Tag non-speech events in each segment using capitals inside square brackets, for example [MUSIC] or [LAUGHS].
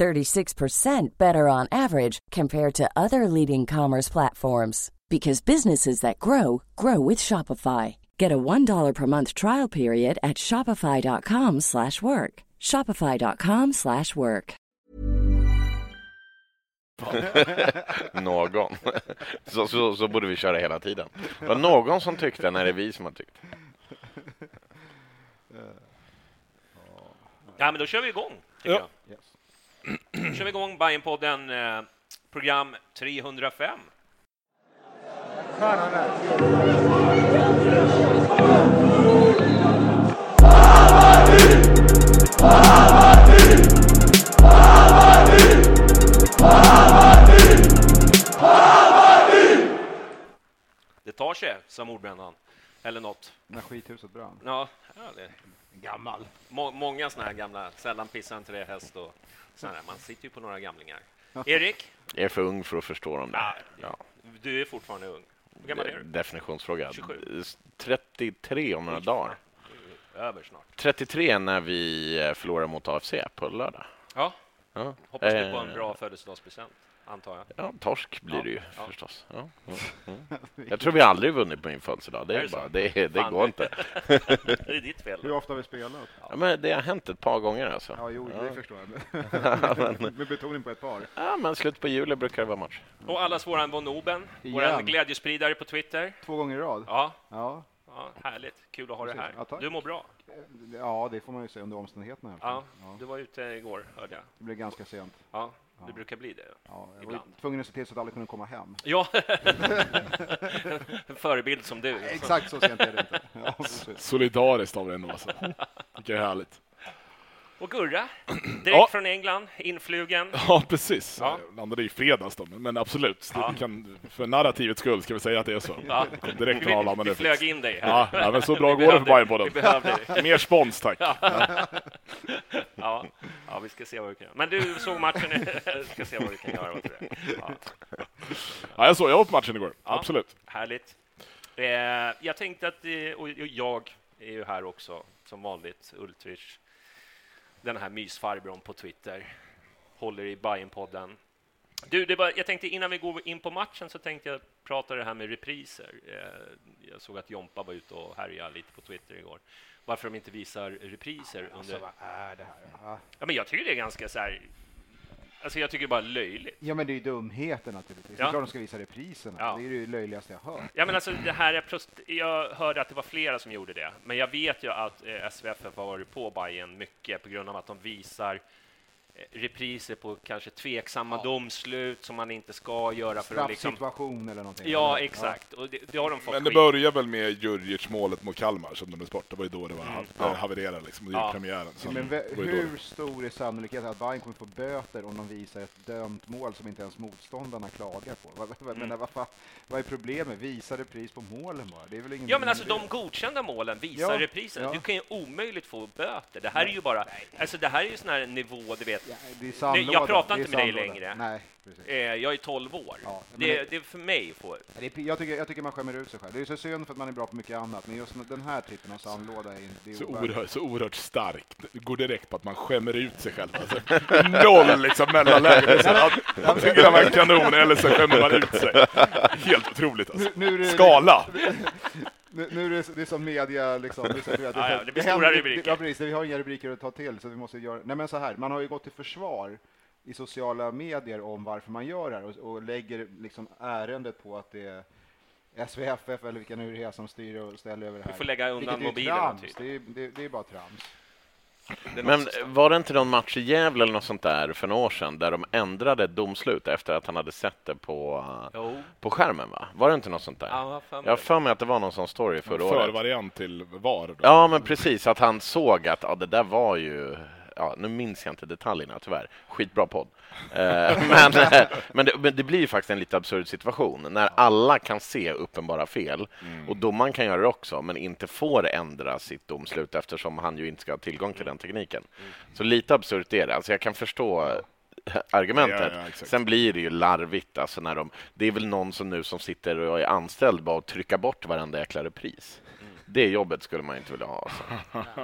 36% better on average compared to other leading commerce platforms because businesses that grow grow with Shopify. Get a $1 per month trial period at shopify.com/work. shopify.com/work. [LAUGHS] någon. [LAUGHS] Så, så, så borde vi köra hela tiden. Det var någon som tyckte när det är vi som har tyckt. Ja, men då kör vi igång. tycker Ja. jag. Då kör vi igång Bajenpodden, eh, program 305. Det tar sig, sa mordbrännaren. Eller något. När skithuset brann. Ja, det Gammal. Må, många såna här gamla, sällan pissar en trähäst och såna här. Man sitter ju på några gamlingar. Erik, Jag är för ung för att förstå dem där. Ja. du är fortfarande ung. Hur gammal är du? Definitionsfråga. 27. 33 om några dagar. Över snart. 33 när vi eh, förlorar mot AFC på lördag. Ja, Ja. hoppas du på en Eh, bra födelsedagspresent, antar jag. Ja, torsk blir Ja, det ju ja. förstås. Ja. [LAUGHS] Mm. Mm. Jag tror vi aldrig vunnit på min födelsedag. Det, Är är det så? bara, det, det går inte. [LAUGHS] Det är ditt fel. Hur ofta har vi spelat? Ja, men det har hänt ett par gånger alltså. Ja, jo, det förstår jag. [LAUGHS] Men- Med betoning på ett par. Ja, men slutet på juli brukar det vara match. Och allas våran von Oben, Igen. glädjespridare på Twitter. Två gånger i rad. Ja, Ja, ja härligt. Kul att ha dig här. Ja. Du mår bra. ja det får man ju säga under omständigheterna. Ja, Ja, du var ute igår, hörde jag. det blev ganska sent. Ja, du brukar bli det. Ja, jag var Ibland. ju tvungen att se till så att alla kunde komma hem. Ja, en [LAUGHS] förebild som du. Exakt så sent är det inte. Ja, precis. Solidariskt av det ändå. Alltså. Är härligt. Och Gurra, [CLEARS THROAT] direkt Ja. från England, influgen. Ja, precis. Ja. Jag landade i fredags då, men absolut. Ja. Kan, för narrativets skull ska vi säga att det är så. Ja. Direkt från Arlanda vi flög in dig här. Ja, men så bra går det för Bajenpodden. [LAUGHS] Mer spons, tack. [LAUGHS] Ja, ja, vi ska se vad vi kan göra. Men du såg matchen, [LAUGHS] vi ska se vad vi kan göra åt det. Ja, Ja, jag såg, jag var på matchen igår. Absolut. härligt. Eh, jag tänkte att, eh, och jag är ju här också, som vanligt, Ultrich, den här mysfarbrorn på Twitter, håller i Bajenpodden. Du, det var, jag tänkte innan vi går in på matchen så tänkte jag prata det här med repriser. Eh, jag såg att Jompa var ute och härjade lite på Twitter igår. Varför de inte visar repriser under... Alltså, vad är det här? Ja. Ja, men jag tycker det är ganska så här... Alltså jag tycker det är bara löjligt. Ja, men det är ju dumheter naturligtvis. Det Ja. är klart de ska visa repriserna. Ja. Det är det löjligaste jag hört. Ja, men alltså det här är prost... Jag hörde att det var flera som gjorde det, men jag vet ju att eh, SVF har varit på Bayern mycket på grund av att de visar repriser på kanske tveksamma domslut som man inte ska göra för att liksom... Straffsituation eller någonting. Ja, exakt. Och det, det har de fått Men det börjar väl med Djurdjic målet mot Kalmar som de är bort. Det var ju då det var Ja. havererade liksom. Det är Ja. premiären. Så Ja, men hur stor är sannolikheten att Bayern kommer få böter om de visar ett dömt mål som inte ens motståndarna klagar på? Vad, vad, Mm. men vad, fan- vad är problemet? Visa repris på målen bara. Det är väl ingen Ja, men alltså de godkända målen visar Ja, reprisen. ja. Du kan ju omöjligt få böter. Det här är ju bara... Alltså det här är ju sån här nivå, du vet. Ja, det jag pratar inte med dig längre. Nej, precis. Eh, jag är 12 år. Ja, det, det- det är för mig. Är, jag, tycker, jag tycker man skämmer ut sig själv. Det är så synd för att man är bra på mycket annat, men just den här typen av sandlåda är, det är Så oerhört, så oerhört starkt. Det går direkt på att man skämmer ut sig själv. Alltså, [LAUGHS] noll liksom mellanläge. Antingen är man kanon eller så skämmer man ut sig. Helt otroligt alltså. Nu, nu är det, Skala! [LAUGHS] Nu, nu är det, det är som media, liksom. Det, så, du vet, Ja, ja, det blir händer- stora rubriker. Ja, precis. Vi har inga rubriker att ta till, så vi måste göra... Nej, men så här, man har ju gått till försvar i sociala medier om varför man gör det här och, och lägger liksom ärendet på att det är SVFF eller vilka nu det är som styr och ställer över det här. Vi får lägga undan mobilerna, trams. typ. Det är, det, det är bara trams. Men var det inte någon match i Gävle eller något sånt där för några år sedan där de ändrade ett domslut efter att han hade sett det på, Jo. på skärmen? va? Var det inte något sånt där? Ja, Jag har för mig att det var någon sån story förra året. Förvariant till VAR. Då. Ja, men precis. Att han såg att ja, det där var ju... Ja, nu minns jag inte detaljerna tyvärr. Skitbra podd. Eh, [LAUGHS] men eh, men, det, men det blir ju faktiskt en lite absurd situation när alla kan se uppenbara fel och domaren kan göra det också, men inte får ändra sitt domslut eftersom han ju inte ska ha tillgång till den tekniken. Så lite absurt är det. Alltså jag kan förstå eh, argumentet. Ja, ja. Sen blir det ju larvigt. Alltså när de, det är väl någon som nu som sitter och är anställd bara och trycka bort varenda jäkla repris. Det jobbet skulle man inte vilja ha. Alltså. [LAUGHS]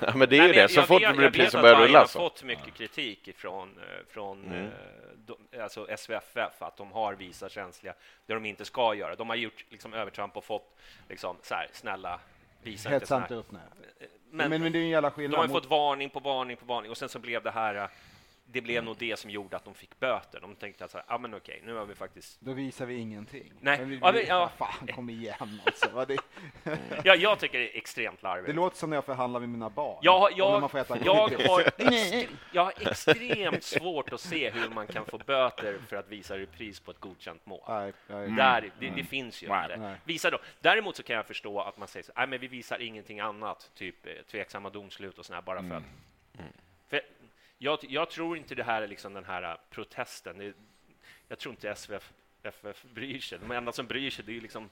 Ja, men det är [LAUGHS] ju det. jag- Så jag fort jag reprisen vet att börjar rulla har så. fått mycket kritik ifrån, eh, från Mm. eh, de, alltså SVFF att de har visat känsliga det de inte ska göra. De har gjort liksom, övertramp och fått liksom, så här, snälla, visa Hetsa inte upp, nej. Men, Men, men det är en jävla de skillnad. har ju mot- fått varning på varning på varning och sen så blev det här eh, det blev nog det som gjorde att de fick böter. De tänkte att så här, ah, men okej, nu har vi faktiskt... Då visar vi ingenting. Nej. Men vi, Ja, vi, men- ja. Fan, kom igen alltså. Vad det, [LAUGHS] Ja, jag tycker det är extremt det larvigt. låter som när jag förhandlar med mina barn. Jag, har- Om när jag, man får äta jag, godis. har, [LAUGHS] jag har extremt svårt att se hur man kan få böter för att visa repris på ett godkänt mål. Nej, nej. Där, det, det finns ju Nej. inte. Nej. Visa då. Däremot så kan jag förstå att man säger så, nej men vi visar ingenting annat, typ eh, tveksamma domslut och sådär bara för att... Jag, jag tror inte det här är liksom den här eh, protesten. Det, jag tror inte SVF FF bryr sig. De enda som bryr sig det är liksom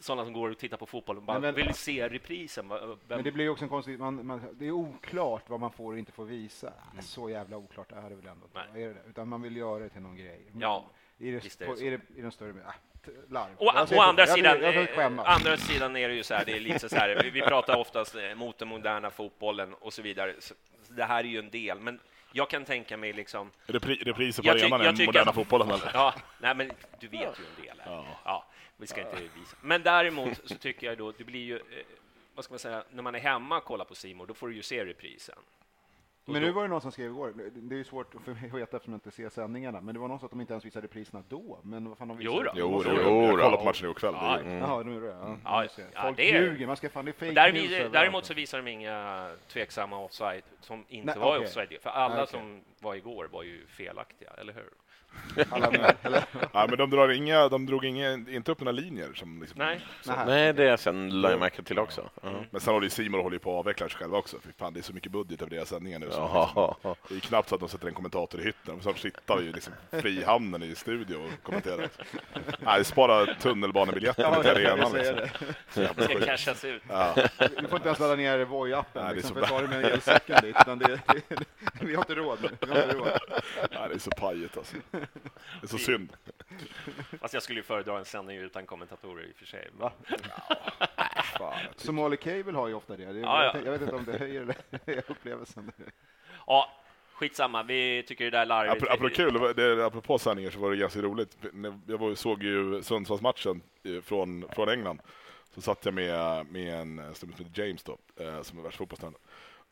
sådana som går och tittar på fotboll och bara Nej, men- vill se reprisen. Vem, Men det blir också en konstig... Man, man, det är oklart vad man får och inte får visa. Mm. Så jävla oklart är det väl ändå? Nej. Är det det? Utan man vill göra det till någon grej. Men Ja, Är det, visst är det så. är det, i den större... Äh, larv. Å, ser å på- andra sidan, Jag, jag eh, andra sidan är det ju så här, det är lite så här, vi, vi pratar oftast eh, mot den moderna fotbollen och så vidare. Så det här är ju en del, men jag kan tänka mig liksom, Repri, repriser på arenan är jag den moderna att- fotbollen eller? ja, nej men du vet ju en del. Ja. Ja, vi ska inte visa. Men däremot så tycker jag då, det blir ju, eh, vad ska man säga, när man är hemma och kollar på Simor, då får du ju se reprisen. Men då- nu var det någon som skrev igår, det är ju svårt för mig att veta eftersom jag inte ser sändningarna, men det var någon som sa att de inte ens visade priserna då. Men vad fan de Jo visade? då. De Jo, måste jo, ju- jo, jag då. kollar på matchen igår kväll. Ja, Jaha, nu är det ja. Ja, jag. ja, Folk det är- ljuger, man ska fan, det är fake Där, news överallt. däremot så visar de inga tveksamma offside som inte Nej, var okej. offside. För alla okej. som var igår var ju felaktiga, eller hur? Alla med, [LAUGHS] eller? Ja, men de, drar inga, de drog inga, inte upp några linjer. Som liksom, Nej. Nej. Nej, det är sen jag märke till också. Ja. Men sen håller ju Simon håller på att avveckla sig själva också. För fan, det är så mycket budget över deras sändningar nu. Så Ja. Det är ju knappt så att de sätter en kommentator i hytten. Snart sitter vi ju liksom frihamnen i studio och kommenterar. Nej, spara tunnelbanebiljetten till arenan. Liksom. det. Ska cashas ut. Ja. Du får inte ens ladda ner Voi-appen Nej, det är liksom, så för att med en elcykel dit. Utan det, det, [LAUGHS] vi har inte råd nu. Vi har inte råd. Nej, det är så pajigt alltså. Det är så synd. Fast jag skulle ju föredra en sändning utan kommentatorer i och för sig. Va? Fan. Somali Cable har ju ofta det. det Ja, ja. Jag, vet inte om det höjer eller [LAUGHS] upplevelsen. Ja, skitsamma. Vi tycker det där är larvigt. Apropå, apropå kul, det apropå sändningar så var det ganska roligt. Jag var, såg ju Sundsvallsmatchen eh, från, från England. Så satt jag med, med en snubbe som heter James då, eh, som är världsfotbollstränare.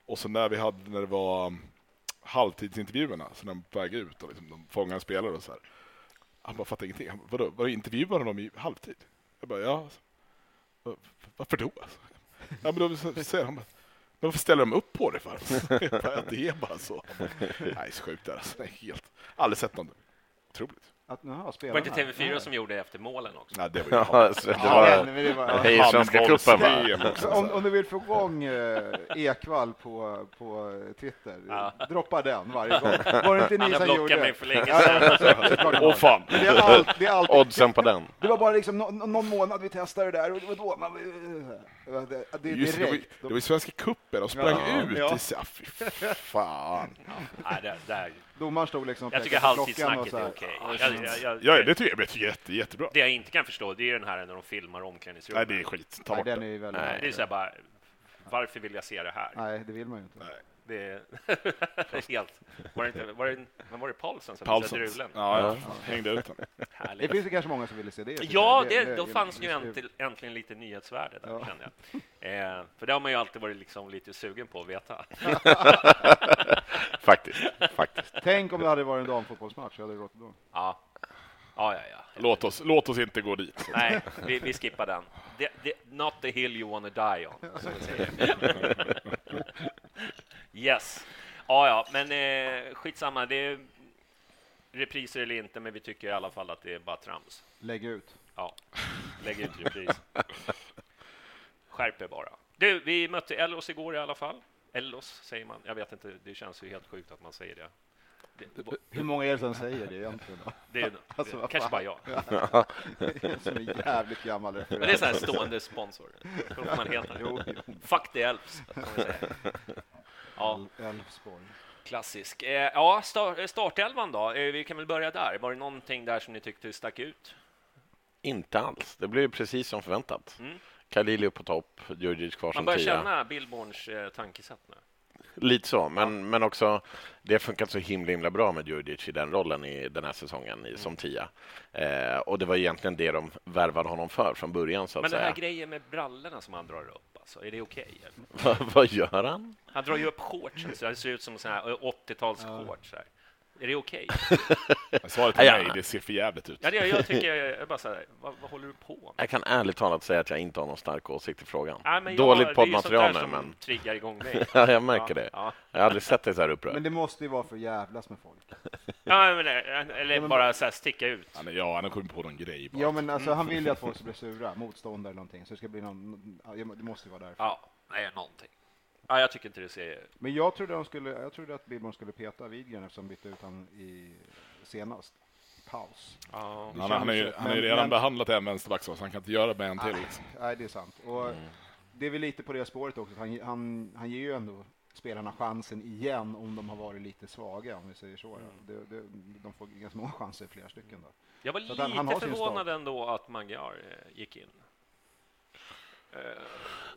Och så när vi hade, när det var halvtidsintervjuerna, så när de på väg ut och liksom, de fångar en spelare och så här. Han bara fattar ingenting. Han bara, vadå, vadå intervjuade de i halvtid? Jag bara, ja. Varför då? [LAUGHS] Ja, men då säger han bara, men varför ställer de upp på det för? [LAUGHS] Det är bara så. [LAUGHS] Nej, så sjukt alltså. det är alltså. Helt... Aldrig sett någon. Otroligt. Att, jaha, Var spelarna. det inte TV4 Nej. som gjorde efter målen också? Nej, det var [LAUGHS] ju Ja, det Ja, var det var, Hej Svenska cupen om, om du vill få igång eh, Ekvall på, på Twitter, Ja. droppa den varje gång. Var det inte Han ni har som blockat gjorde? mig för länge Ja, sedan. ja, det var. Åh fan! Men det är allt, det är alltid, Oddsen på den. det var bara liksom nå- någon månad vi testade det där och det var då man... Det, det, det är Just det, det, var, det var ju Svenska cupen och sprang Ja. ut. Ja. Ja. Fy fan. Nej, det, där. Domaren stod liksom och Jag tycker pekade på klockan och halvtidssnacket så är här. okej. Jag- jag- jag- Ja, det tycker jag, jag tycker jätte, jättebra. Det jag inte kan förstå, det är den här när de filmar Nej, omklädningsrummet. det är skit. Ta Nej, den det. är ju väldigt... Nej. Det är så här bara, varför vill jag se det här? Nej, det vill man ju inte. Nej. Det är [LAUGHS] helt... Var det inte, var det, men var det Paulsen som Paulsson. visade rulen? Ja, jag hängde ut den. Det finns ju kanske många som ville se det. Ja, jag. det, då fanns ju äntligen, äntligen lite nyhetsvärde där, Ja. kände jag. Eh, för det har man ju alltid varit liksom lite sugen på att veta. [LAUGHS] Faktiskt. Faktiskt. Tänk om det hade varit en damfotbollsmatch, hur hade det gått då? Ja, ja, ja. ja. Låt oss, låt oss inte gå dit. Nej, vi, vi skippar den. The, the, not the hill you wanna die on, som vi säger. Yes. Ja, ja, men eh, skitsamma. Det är repriser eller inte, men vi tycker i alla fall att det är bara trams. Lägg ut. Ja, lägg ut repris. Skärp er bara. Du, vi mötte Ellos igår i alla fall. Ellos säger man. Jag vet inte, det känns ju helt sjukt att man säger det. Det, Hur många är det som säger det egentligen? Då? det, är, [LAUGHS] Alltså, vad kanske bara jag. Det är som en jävligt gammal referens. Men det är så här stående sponsor. Jo, jo. Fuck the säga. Ja, Elfsborg. klassisk. Eh, ja, start, startelvan då? Eh, vi kan väl börja där. Var det någonting där som ni tyckte stack ut? Inte alls. Det blev precis som förväntat. Mm. Khalili upp på topp, Djurdjic kvar Man som börjar tia. känna Billborns eh, tankesätt nu. Lite så, men, men också det har funkat så himla, himla bra med Djurdjic i den rollen i den här säsongen i, som tia. Eh, och det var egentligen det de värvade honom för från början, så att Men den här säga. grejen med brallorna som han drar upp, alltså, är det okej? eller? [LAUGHS] Vad- Vad gör han? Han drar ju upp shortsen så det ser ut som sån här 80-tals-shorts. här. Är det okej? [LAUGHS] Svaret är Ja. nej, det ser för jävligt ut. Ja, det, jag tycker, [LAUGHS] jag är bara så här, vad, vad håller du på med? Jag kan ärligt talat säga att jag inte har någon stark åsikt i frågan. Nej, men jag- Dåligt det är ju poddmaterial sånt nu, där som men triggar igång [LAUGHS] mig. ja, jag märker Ja, det. Ja, Jag har aldrig sett dig så här upprörd. Men det måste ju vara för jävlas med folk. ja men, eller Ja, men- bara så här sticka ut. Han är, ja, han har kommit på någon grej bara. Ja, men alltså, han vill ju att folk ska bli sura, motståndare eller någonting. Så det ska bli någon, ja, det måste ju vara därför. Ja, nej, någonting. Ja, jag tycker inte det ser... Men jag trodde, de skulle, jag trodde att Billborn skulle peta Widgren eftersom de bytte ut han i senast. Paus. Ja. Han, han, har ju, han men- redan men- behandlat en vänsterback så han kan inte göra med en till. Nej, Liksom. nej, det är sant. Och Det är väl lite på det spåret också. Han, han, han ger ju ändå spelarna chansen igen om de har varit lite svaga, om vi säger så. Mm. Det, det, de får ganska många chanser, flera stycken. Då. Jag var Så att han- han lite har sin förvånad ändå att Magyar eh, gick in.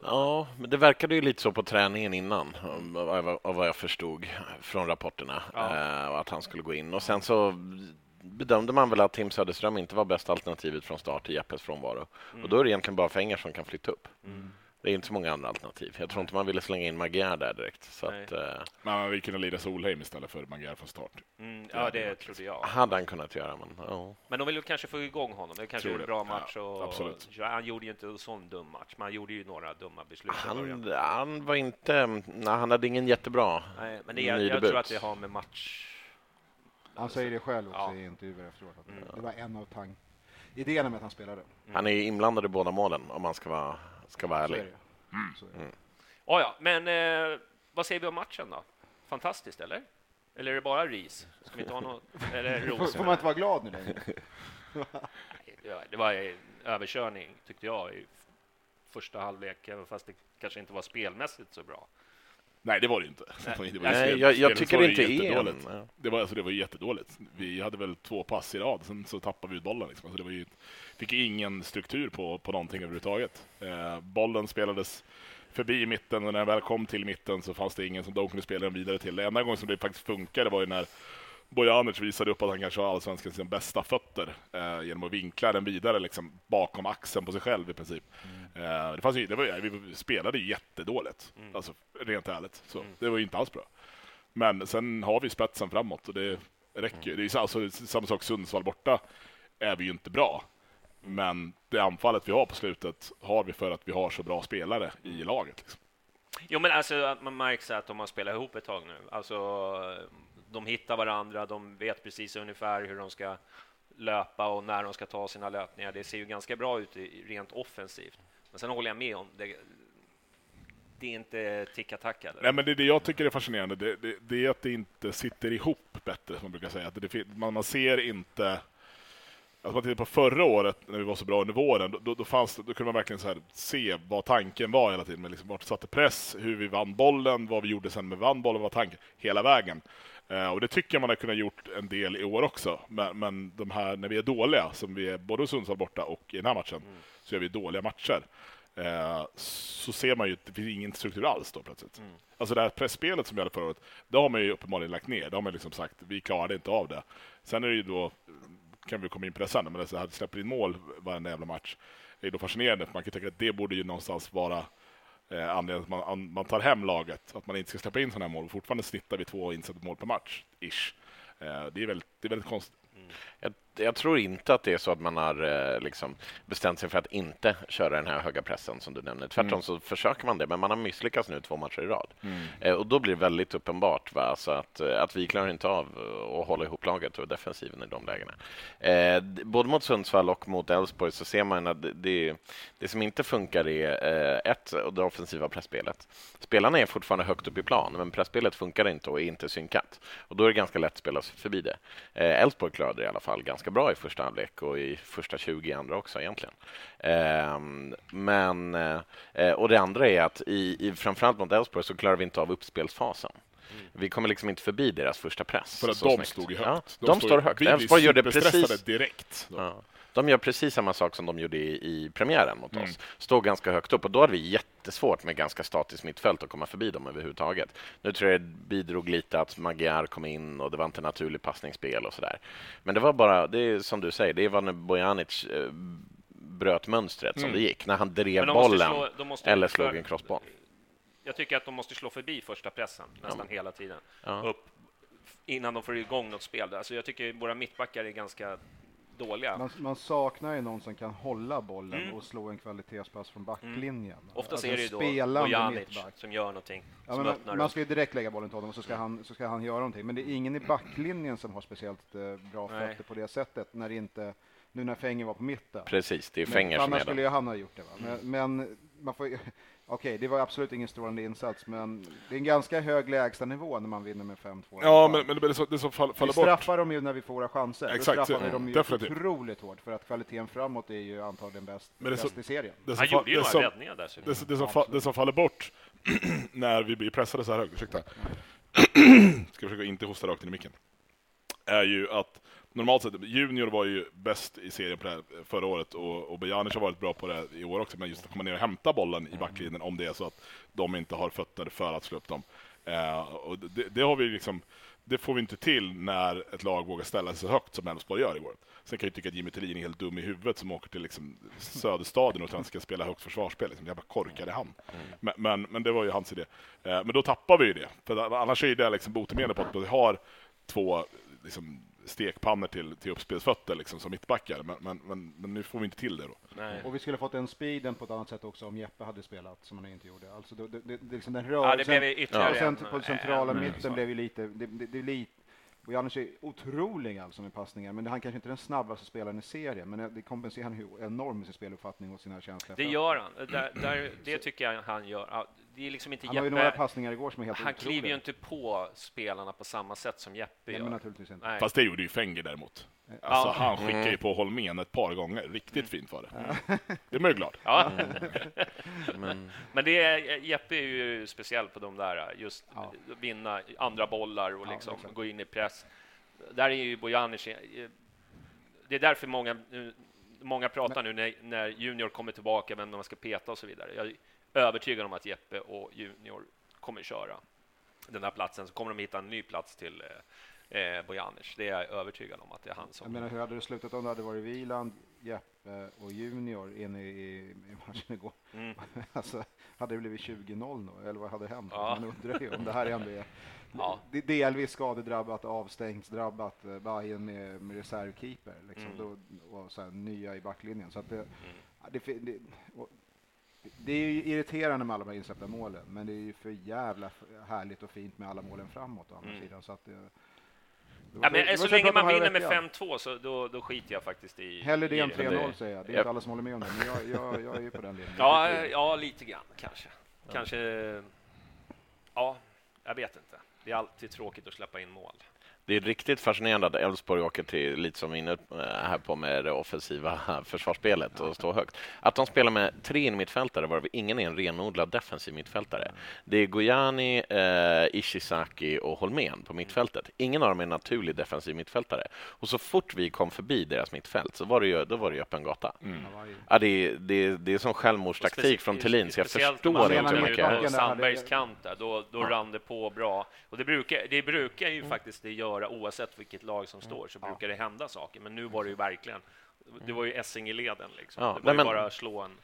Ja, men det verkade ju lite så på träningen innan, av vad jag förstod från rapporterna, Ja. eh, att han skulle gå in. Och sen så bedömde man väl att Tim Söderström inte var bästa alternativet från start i Jeppes frånvaro. Och då är det egentligen bara Fenger som kan flytta upp. Mm. Det är inte så många andra alternativ. Jag tror inte man ville slänga in Magyar där direkt. Så Nej. att, eh, Men man vill kunna lida Solheim istället för Magyar från start. Mm, ja, det trodde jag. hade han kunnat göra, men ja. Men de vill ju kanske få igång honom. Det kanske är en det. bra match. Ja, och, absolut. Han gjorde ju inte en sån dum match, men han gjorde ju några dumma beslut. Han, han var inte... Nej, han hade ingen jättebra Nej, men det, jag, ny jag debut. tror att det har med match... Han säger det själv också Ja. i intervjuer efteråt. Att Mm. Det var en av tang idéerna med att han spelade. Han är inblandad i båda målen, om man ska vara, ska vara ärlig. är det. Ja, ja, men eh, vad säger vi om matchen då? Fantastiskt, eller? Eller är det bara ris? Ska vi inte ha något... [LAUGHS] Eller ros? får man inte vara glad nu längre? [LAUGHS] Ja, Det var en överkörning, tyckte jag, i första halvlek, även fast det kanske inte var spelmässigt så bra. Nej, det var det ju inte. Det var Nej, jag, jag tycker det inte är en... Det var, alltså, det var jättedåligt. Vi hade väl två pass i rad, sen så tappade vi ut bollen. Liksom. Alltså, det var ju, fick ingen struktur på, på någonting överhuvudtaget. Eh, bollen spelades förbi mitten och när den väl kom till mitten så fanns det ingen som de kunde spela den vidare till. Det enda gången som det faktiskt funkade var ju när Bojanic visade upp att han kanske har allsvenskans bästa fötter eh, genom att vinkla den vidare liksom, bakom axeln på sig själv i princip. Eh, det fanns ju, det var, vi spelade ju jättedåligt, alltså, rent ärligt. Så, Det var ju inte alls bra. Men sen har vi spetsen framåt och det räcker ju. Det är alltså, samma sak Sundsvall borta är vi ju inte bra. Men det anfallet vi har på slutet har vi för att vi har så bra spelare i laget. Liksom. Jo, men alltså att man märker att de har spelat ihop ett tag nu. Alltså, de hittar varandra, de vet precis ungefär hur de ska löpa och när de ska ta sina löpningar. Det ser ju ganska bra ut rent offensivt. Men sen håller jag med om det. Det är inte ticka-tacka. Nej, men det, det jag tycker är fascinerande, det, det, det, är att det inte sitter ihop bättre, som man brukar säga. Att det, man, man ser inte Alltså man tittar på förra året när vi var så bra under våren, då, då, fanns, då kunde man verkligen så se vad tanken var hela tiden. Med liksom vart satte press, hur vi vann bollen, vad vi gjorde sen med vann bollen, vad tanken, hela vägen. Eh, och det tycker jag man har kunnat gjort en del i år också. Men, men de här, när vi är dåliga, som vi är både hos Sundsvall borta och i den här matchen, mm. så gör vi dåliga matcher. Eh, så ser man ju att det finns ingen struktur alls då plötsligt. Mm. Alltså det här pressspelet som vi hade förra året, det har man ju uppenbarligen lagt ner. Det har man liksom sagt, vi klarade inte av det. Sen är det ju då kan vi komma in på det sen, men alltså, att släpper in mål varenda jävla match är då fascinerande. För man kan tänka att det borde ju någonstans vara eh, anledningen att man, man tar hem laget, att man inte ska släppa in sådana här mål. Fortfarande snittar vi två insatta mål per match, ish. Eh, det, är väldigt, det är väldigt konstigt. Mm. Jag, jag, tror inte att det är så att man har eh, liksom bestämt sig för att inte köra den här höga pressen som du nämner. Tvärtom mm. så försöker man det, men man har misslyckats nu två matcher i rad. Mm. Eh, och då blir det väldigt uppenbart va? Alltså att, eh, att vi klarar inte av att hålla ihop laget och defensiven i de lägena. Eh, både mot Sundsvall och mot Elfsborg så ser man att det, det som inte funkar är eh, ett, det offensiva pressspelet. Spelarna är fortfarande högt upp i plan, men pressspelet funkar inte och är inte synkat. Och då är det ganska lätt att spela förbi det. Eh, Elfsborg klarade det i alla fall ganska ganska bra i första halvlek och i första 20 i andra också egentligen. Ehm, men, eh, och det andra är att i, i framförallt mot Elfsborg så klarar vi inte av uppspelsfasen. Mm. Vi kommer liksom inte förbi deras första press. För att de snyggt. stod högt. Ja, de, de står högt. Elfsborg gör det precis... direkt. Ja. De gör precis samma sak som de gjorde i, i premiären mot mm. oss. Står ganska högt upp och då hade vi jättesvårt med ganska statiskt mittfält att komma förbi dem överhuvudtaget. Nu tror jag det bidrog lite att Magyar kom in och det var inte naturligt passningsspel och sådär. Men det var bara, det är som du säger, det var när Bojanic eh, bröt mönstret mm. som det gick, när han drev bollen slå, eller slog en crossboll. Jag tycker att de måste slå förbi första pressen nästan ja. hela tiden. Ja. Upp innan de får igång något spel. Alltså jag tycker våra mittbackar är ganska dåliga. Man, man, saknar ju någon som kan hålla bollen mm. och slå en kvalitetspass från backlinjen. Mm. Oftast alltså är det ju då Bojanic som gör någonting. Ja, som man, man ska ju direkt lägga bollen till honom och så ska, han, så ska han göra någonting. Men det är ingen i backlinjen som har speciellt eh, bra Nej. fötter på det sättet när det inte nu när Fenger var på mitten. Precis, det är Fenger som är Annars skulle ju han ha gjort det. Va? Men, men man får Okej, det var absolut ingen strålande insats, men det är en ganska hög lägstanivå när man vinner med 5-2. Ja, men, men det, som, det som faller, faller bort... Vi straffar dem ju när vi får våra chanser. Exakt, Då straffar vi dem ju definitivt. otroligt hårt, för att kvaliteten framåt är ju antagligen bäst, men det bäst i serien. Det Han gjorde ju några räddningar där. Det, det, det, som, fa, det som faller bort [CLEARS THROAT] när vi blir pressade så här högt, ursäkta, [CLEARS THROAT] ska försöka inte hosta rakt in i micken, är ju att normalt sett, Junior var ju bäst i serien på det här förra året och, och Bejanic har varit bra på det i år också, men just att komma ner och hämta bollen i backlinjen om det är så att de inte har fötter för att slå upp dem. Eh, och det, det, har vi liksom, det får vi inte till när ett lag vågar ställa sig så högt som Elfsborg gör i år. Sen kan jag tycka att Jimmy Thelin är helt dum i huvudet som åker till liksom Söderstaden och tror han ska spela högt försvarsspel. Liksom. Jävla korkade han. Men, men, men, det var ju hans idé. Eh, men då tappar vi ju det. För annars är det liksom botemedel på att vi har två liksom, stekpannor till, till uppspelsfötter liksom, som mittbackar. Men, men, men, men, nu får vi inte till det. Då. Nej. Och vi skulle fått den speeden på ett annat sätt också om Jeppe hade spelat, som han inte gjorde. Alltså, det, det, det, liksom den rörelsen, ja, det blev ytterligare ja. på centrala mm. mitten blev ju lite, det, det, det, lite Bojanic är otrolig alltså med passningar, men han kanske inte är den snabbaste spelaren i serien, men det kompenserar han ju enormt med sin speluppfattning och sina känslor. Det gör han. Där, där, det tycker jag han gör. Det är liksom inte han Jeppe. har ju några passningar igår som är helt Han otroliga. kliver ju inte på spelarna på samma sätt som Jeppe Nej, gör. Naturligtvis inte. Nej. Fast det gjorde ju Fenger däremot. Alltså, ja. Han skickar ju mm. på Holmén ett par gånger. Riktigt mm. fint var det. Mm. Det är man ju glad. Ja. [LAUGHS] men. men det är, Jeppe är ju speciell på de där, just ja. vinna andra bollar och liksom ja, gå in i press där är ju Bojanic... Det är därför många, många pratar nu när, när Junior kommer tillbaka, vem man ska peta och så vidare. Jag övertygad om att Jeppe och Junior kommer köra den här platsen, så kommer de hitta en ny plats till eh, Bojanic. Det är jag övertygad om att det är han som... Jag menar, hur hade det slutat om det hade varit Wieland, Jeppe och Junior inne i, i matchen igår? Mm. [LAUGHS] alltså, hade det blivit 20-0 eller vad hade hänt? Ja. Man undrar ju om det här ändå är [LAUGHS] ja. delvis skadedrabbat, avstängsdrabbat eh, Bayern med, med reservkeeper liksom, mm. då, och så här, nya i backlinjen. Så att det, mm. det, det, det, är ju irriterande med alla de här insläppta målen, men det är ju för jävla härligt och fint med alla målen framåt å andra mm. sidan. Så att det, Ja, men, Det så så länge man vinner med veckan. 5-2 så då, då skiter jag faktiskt i... Hellre det än det. 3-0 säger jag. Det är Ja. inte alla som håller med om det, men jag, jag, jag är ju på den linjen. Ja, ja, lite grann kanske. Kanske... Ja, jag vet inte. Det är alltid tråkigt att släppa in mål. Det är riktigt fascinerande att Elfsborg åker till, lite som vi är inne eh, här på med det offensiva [LAUGHS] försvarsspelet och står högt. Att de spelar med tre innermittfältare varav ingen är en renodlad defensiv mittfältare. Det är Gojani, eh, Ishizaki och Holmén på mittfältet. Ingen av dem är en naturlig defensiv mittfältare. Och så fort vi kom förbi deras mittfält så var det ju, då var det ju öppen gata. Ja, det, är, det, är, det är som självmordstaktik från Thelin, så jag man förstår inte hur mycket... backen på Sandbergs kant där, då, då rann det på bra. Och det brukar, det brukar ju faktiskt det göra oavsett vilket lag som står, så brukar det hända saker. Men nu var det ju verkligen, det var ju Essing i leden liksom. Ja, det var men- bara slå en...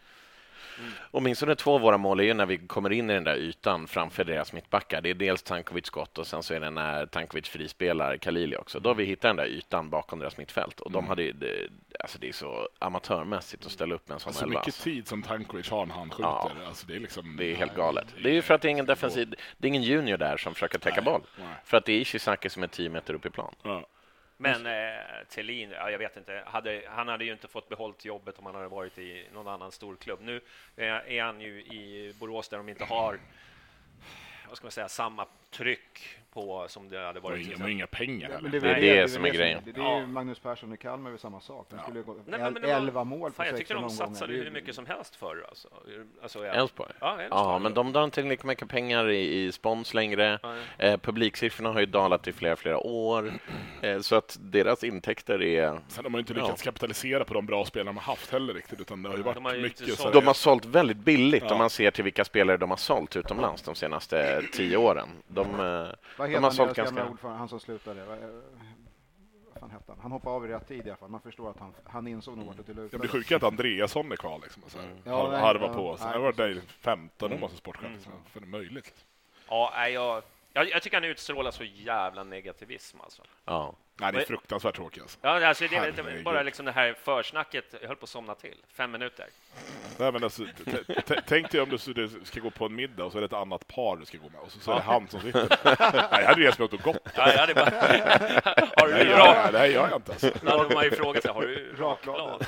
Åtminstone två av våra mål är ju när vi kommer in i den där ytan framför deras mittbackar. Det är dels Tankovic skott och sen så är det när Tankovic frispelar Kalili också. Då har vi hittat den där ytan bakom deras mittfält och de hade det, alltså det är så amatörmässigt att ställa upp med en sån Alltså elva. mycket tid som Tankovic har när han skjuter. Ja. Alltså, det är liksom... Det är helt galet. Det är ju för att det är ingen defensiv, det är ingen junior där som försöker täcka boll. nej. För att det är Ishizaki som är 10 meter upp i plan. Ja. Men eh, Thelin, ja, jag vet inte, hade, han hade ju inte fått behållit jobbet om han hade varit i någon annan storklubb. Nu eh, är han ju i Borås där de inte har vad ska man säga, samma tryck på som det hade varit. de har inga pengar Ja, heller. men det, är Det det som är grejen. Det, det är ju Ja. Magnus Persson i Kalmar är samma sak. De skulle gå Nej, men- men det var- 11 mål på Fan, jag 16 tyckte de satsade hur mycket som helst förr. Alltså. Alltså, ja. Elfsborg? Ja. Ja, men de drar inte in lika mycket pengar i, i spons längre. Eh, publiksiffrorna har ju dalat i flera, flera år. [CLEARS THROAT] Eh, så att deras intäkter är... Sen har man inte Ja. lyckats kapitalisera på de bra spelarna de har haft heller riktigt, utan det har ju varit de har mycket... sålt- så De har sålt väldigt billigt Ja. om man ser till vilka spelare de har sålt utomlands de senaste tio åren. De, eh, Vad de heter har han, sålt ganska... ordförande, han som slutade? Vad, eh, vad fan hette han? Han hoppade av i rätt tid i alla fall. Man förstår att han, han insåg nog vart det Det lutade. blir sjukt att Andreasson är kvar liksom. Och så här, Mm. Ja, har, nej, harvar ja, på. Sen har jag varit där i 15 Mm. år som sportchef. Liksom. För det är möjligt. Ja, jag, jag, jag tycker han utstrålar så jävla negativism. Alltså. Ja. Nej, det är fruktansvärt tråkigt alltså. Ja, alltså det är bara liksom det här försnacket, jag höll på att somna till. Fem minuter. Nej, men alltså, tänk dig om du, du ska gå på en middag och så är det ett annat par du ska gå med och så, så är det han som sitter där. Nej, jag hade ju mig åt och gått. Ja, jag hade bara... [LAUGHS] har Nej, du jag, rak... det här gör jag inte alltså. Då hade man ju frågat sig, har du rak plan?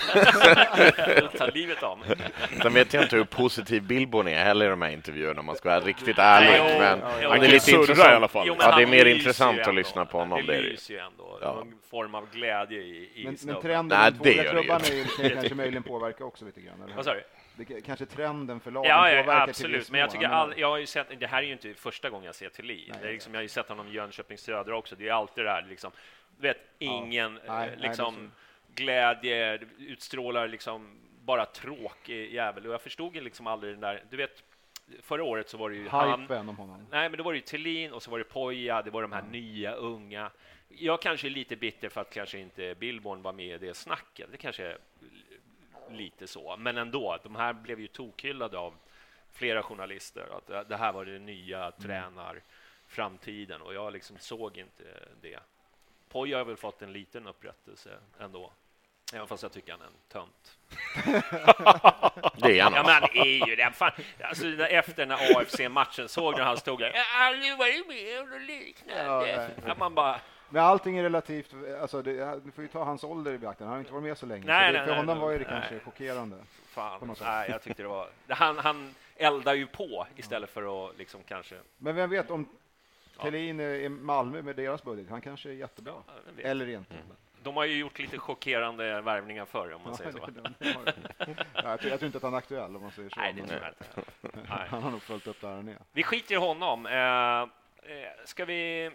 [LAUGHS] Ta livet av mig. Sen vet jag inte hur positiv Billborn är heller i de här intervjuerna om man ska vara riktigt ärlig. jo, Men, jo, det är lite Surra intressant. i alla fall. Jo, Ja, det är han mer intressant att lyssna på honom, Det lyser ju ändå. Ja. Någon form av glädje i, i Men, men trenden Nej, Nej, det gör det ju klubbarna är ju, kan kanske möjligen påverka också lite grann. Vad sa du? Det, kan- kanske trenden för lagen Ja, ja absolut. Men jag tycker all, jag har ju sett, det här är ju inte första gången jag ser Thelin. Det är liksom, jag har ju sett honom i Jönköping Södra också. Det är alltid det här liksom, vet, ingen Nej, nej, liksom glädje, utstrålar liksom bara tråkig jävel. Och jag förstod ju liksom aldrig den där, du vet, förra året så var det ju han, Hypen om honom. Nej, men då var det ju Thelin och så var det Poja, det var de här nya, unga. Jag kanske är lite bitter för att kanske inte Billborn var med i det snacket. Det kanske är lite så, men ändå. De här blev ju tokhyllade av flera journalister. Att det- här var det nya tränarframtiden och jag liksom såg inte det. Poja har väl fått en liten upprättelse ändå. Även fast jag tycker han är en tönt. [LAUGHS] Det är han. Ja, men han är ju det. Fan, alltså, efter den här AFC-matchen, såg du när han stod där? Jag har aldrig varit med om något Ja, liknande. Att man bara... Men allting är relativt, alltså det, du får ju ta hans ålder i beaktande. Han har inte varit med så länge. Nej, så det, nej, för nej, honom nej, var ju det nej. kanske chockerande. På Fan, nej, jag tyckte det var... Han, han eldar ju på istället för att liksom kanske... Men vem vet om Thelin är i Malmö med deras budget, han kanske är jättebra. vet. Eller inte. De har ju gjort lite chockerande värvningar förr, om man säger så. [LAUGHS] Ja, jag, tror, jag tror inte att han är aktuell om man säger så. Nej, det tror jag inte. Nej. [LAUGHS] han har nog följt upp där han är. Vi skiter i honom. Eh, eh, ska vi...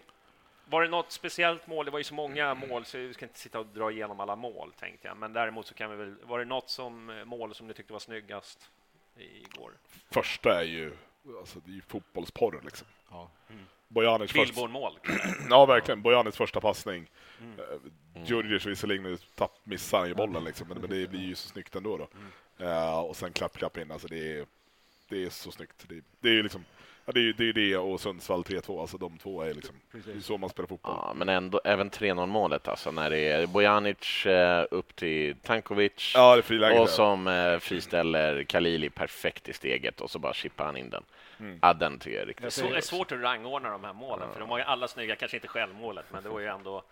Var det något speciellt mål? Det var ju så många mål, så vi ska inte sitta och dra igenom alla mål, tänkte jag. Men däremot så kan vi väl... Var det något som, eh, mål som ni tyckte var snyggast igår? Första är ju, alltså, det är ju fotbollsporr liksom. Ja. Bojanic först, Billborn-mål. [CLEARS THROAT] Ja, verkligen. Bojanic första passning. Mm. Uh, Djurdjic visserligen nu tapp, missar han ju bollen, liksom, men, men det blir ju så snyggt ändå. Då. Mm. Eh, och sen klapp, klapp in. Alltså, det, är, det är så snyggt. Det, det är ju liksom, ja, det, är, det är det och Sundsvall 3-2. Alltså, de två är liksom, det är så man spelar fotboll. Ja, men ändå, även 3-0 målet alltså, när det är Bojanic eh, upp till Tankovic Ja, det är friläge. och som eh, friställer Kalili perfekt i steget och så bara chippar han in den. Ja, den tycker jag är riktigt det är svårt att rangordna de här målen, för de var ju alla snygga, kanske inte självmålet, men det var ju ändå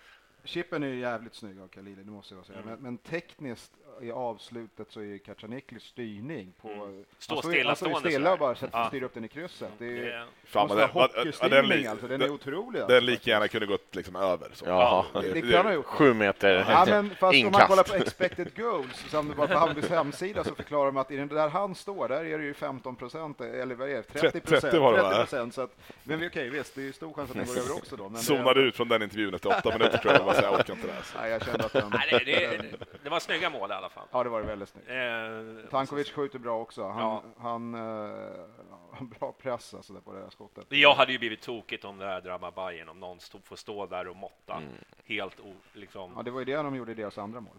Chippen är ju jävligt snygg av Khalili, det måste jag säga. Mm. Men, men tekniskt i avslutet så är ju Kacaniklis styrning på... Mm. Stå han står ju- stilla Han står ju stående stilla bara sätter- Ja. styr upp den i krysset. Det är ju... Det- Fan, den- den, hockeystyrning li- alltså, den är otrolig. den alltså, lika gärna kunde gått liksom över. Så. Ja, Det- det kan ha gjort. sju meter Ja, men fast om man inkast. kollar på expected goals, som det var på Hammarbys hemsida, så förklarar de att i den där han står, där är det ju 15 procent, eller vad är det, 30 procent. 30 var det, va? 30 procent, så att, men vi- okej, visst, det är ju stor chans att den går över också då. Men Zonade ut från den intervjun efter åtta minuter tror jag. Jag, så orkar inte det. här. Nej, jag kände att den... Nej, det, det, det var snygga mål i alla fall. Ja, det var det väldigt snyggt. Eh, Tankovic skjuter bra också. Han, Ja. han eh, [LAUGHS] bra press alltså där på det här skottet. Jag hade ju blivit tokigt om det här drabbar Bayern om någon stod, får stå där och måtta. Mm. Helt o, liksom... Ja, det var ju det de gjorde i deras andra mål.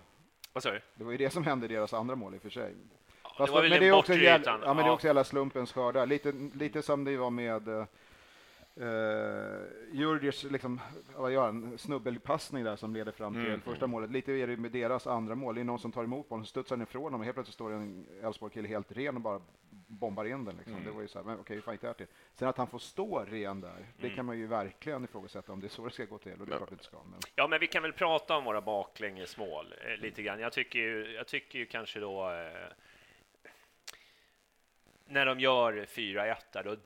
Vad sa du? Det var ju det som hände i deras andra mål i och för sig. Ja, det var väl men det är också jävla, ja, men det är Ja. också jävla slumpens skördar. Lite, lite som det var med uh, Djurdjic, liksom, vad gör han, snubbelpassning där som leder fram till Mm. första målet. Lite är det med deras andra mål. Det är någon som tar emot bollen, studsar den ifrån dem och helt plötsligt står en Elfsborg-kille helt ren och bara bombar in den. Liksom. Mm. Det var ju så här, men okej, fight där till. Sen att han får stå ren där, det Mm. kan man ju verkligen ifrågasätta om det är så det ska gå till. Och det är klart det inte ska. Men... Ja, men vi kan väl prata om våra baklängesmål eh, lite grann. Jag tycker ju, jag tycker ju kanske då eh, när de gör 4-1 där, då,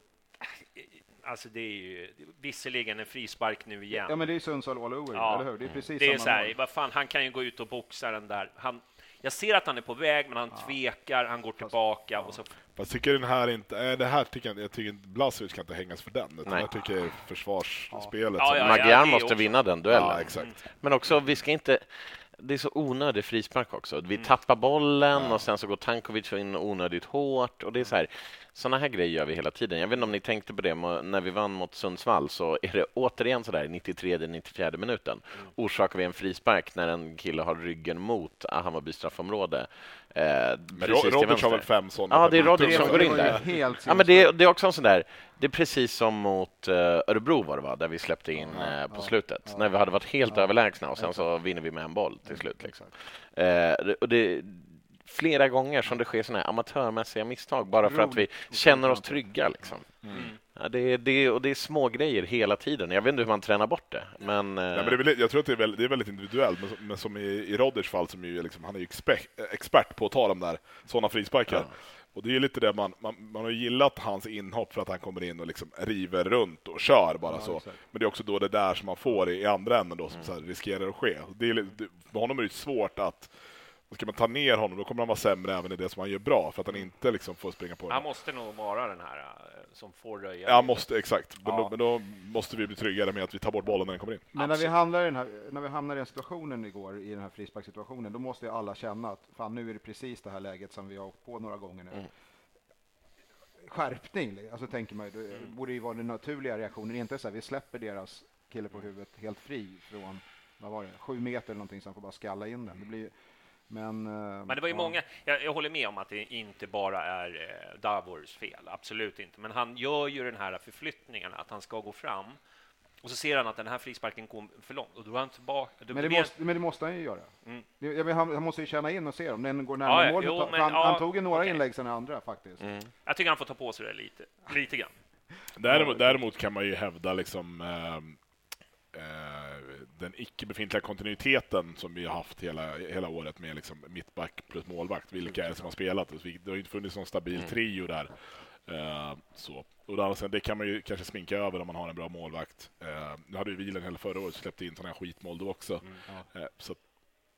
alltså det är ju visserligen en frispark nu igen. Ja, men det är ju Sundsvall all over, Ja. eller hur? Det är precis det är samma så här, vad fan, han kan ju gå ut och boxa den där. Han, jag ser att han är på väg, men han tvekar, han går tillbaka och så Fast tycker den här inte, äh, det här tycker jag, jag tycker inte Blasevic kan inte hängas för den. Utan Nej. jag tycker det är försvarsspelet. Ja, ja, ja. Magyar måste också- vinna den duellen. ja, exakt. Men också, vi ska inte... Det är så onödig frispark också. Vi tappar bollen och sen så går Tankovic in onödigt hårt. Och det är så här, såna här grejer gör vi hela tiden. Jag vet inte om ni tänkte på det när vi vann mot Sundsvall så är det återigen så där i 93-94 minuten orsakar vi en frispark när en kille har ryggen mot Hammarby straffområde. Eh, Men precis till Ro- Rodic har väl fem sådana. Ja, det är. Rodic som går in där. Ja, men det, det är också en sån där, det är precis som mot eh, Örebro var det va, där vi släppte in eh, på slutet, när vi hade varit helt överlägsna och sen så vinner vi med en boll till slut. Liksom. Eh, och det, flera gånger som det sker såna här amatörmässiga misstag bara för att vi känner oss trygga. Liksom. Ja, det, är- det, är- och det är små grejer hela tiden. Jag vet inte hur man tränar bort det. Men, eh, Nej, men det väl, jag tror att det är väldigt, det är väldigt individuellt, men, som- men som i, i Rodics fall, som ju liksom, han är ju expert, expert på att ta de där sådana frisparkar. Och det är ju lite det man, man, man har gillat hans inhopp för att han kommer in och liksom river runt och kör bara så. Men det är också då det där som man får i, i andra änden då som så här riskerar att ske. Det är, det, för honom är det svårt att Ska man ta ner honom, då kommer han vara sämre även i det som han gör bra, för att han inte liksom får springa på Han det. måste nog vara den här eh, som får röja. Ja, han måste, exakt. Men, Ja. då, men då måste vi bli tryggare med att vi tar bort bollen när den kommer in. Men när vi, hamnar i den här, när vi hamnar i den situationen igår, i den här frisparkssituationen, då måste ju alla känna att fan, nu är det precis det här läget som vi har åkt på några gånger nu. Skärpning, alltså tänker man ju, det borde ju vara den naturliga reaktionen, inte så här, vi släpper deras kille på huvudet helt fri från, vad var det, sju meter eller någonting, så han får bara skalla in den. Det blir, men, eh, Men det var ju ja. många, jag, jag håller med om att det inte bara är eh, Davors fel, absolut inte. Men han gör ju den här förflyttningen, att han ska gå fram och så ser han att den här frisparken kom för långt och då är han tillbaka. Men det, blir- måste, men det måste han ju göra. Mm. Det- Jag menar, han, han måste ju känna in och se om den går närmare ja, målet. jo, men, han, ja, han tog ju några okej. inlägg sen andra faktiskt. Jag tycker han får ta på sig det lite, lite grann. Däremot, däremot kan man ju hävda liksom, eh, den icke befintliga kontinuiteten som vi har haft hela, hela året med liksom mittback plus målvakt. Vilka är det som har spelat? Det har ju inte funnits någon stabil trio där. Eh, så. Och det, sidan, det kan man ju kanske sminka över om man har en bra målvakt. Eh, nu hade ju Vilen hela förra året släppte in sådana här skitmål då också. Eh, så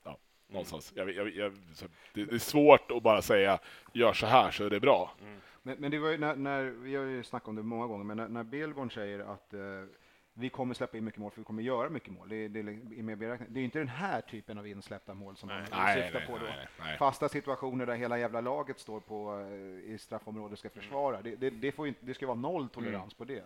ja, någonstans. Jag, jag, jag, det, det är svårt att bara säga gör så här så är det bra. Men, men det var ju när, när, vi har ju snackat om det många gånger, men när, när Billborn säger att eh, vi kommer släppa in mycket mål för vi kommer göra mycket mål. Det, det, är med beräkning. det är inte den här typen av insläppta mål som Nej, syftar nej, på då. nej. Fasta situationer där hela jävla laget står på eh, i straffområdet ska försvara. Det, det, det, får ju inte, det ska vara noll tolerans på det.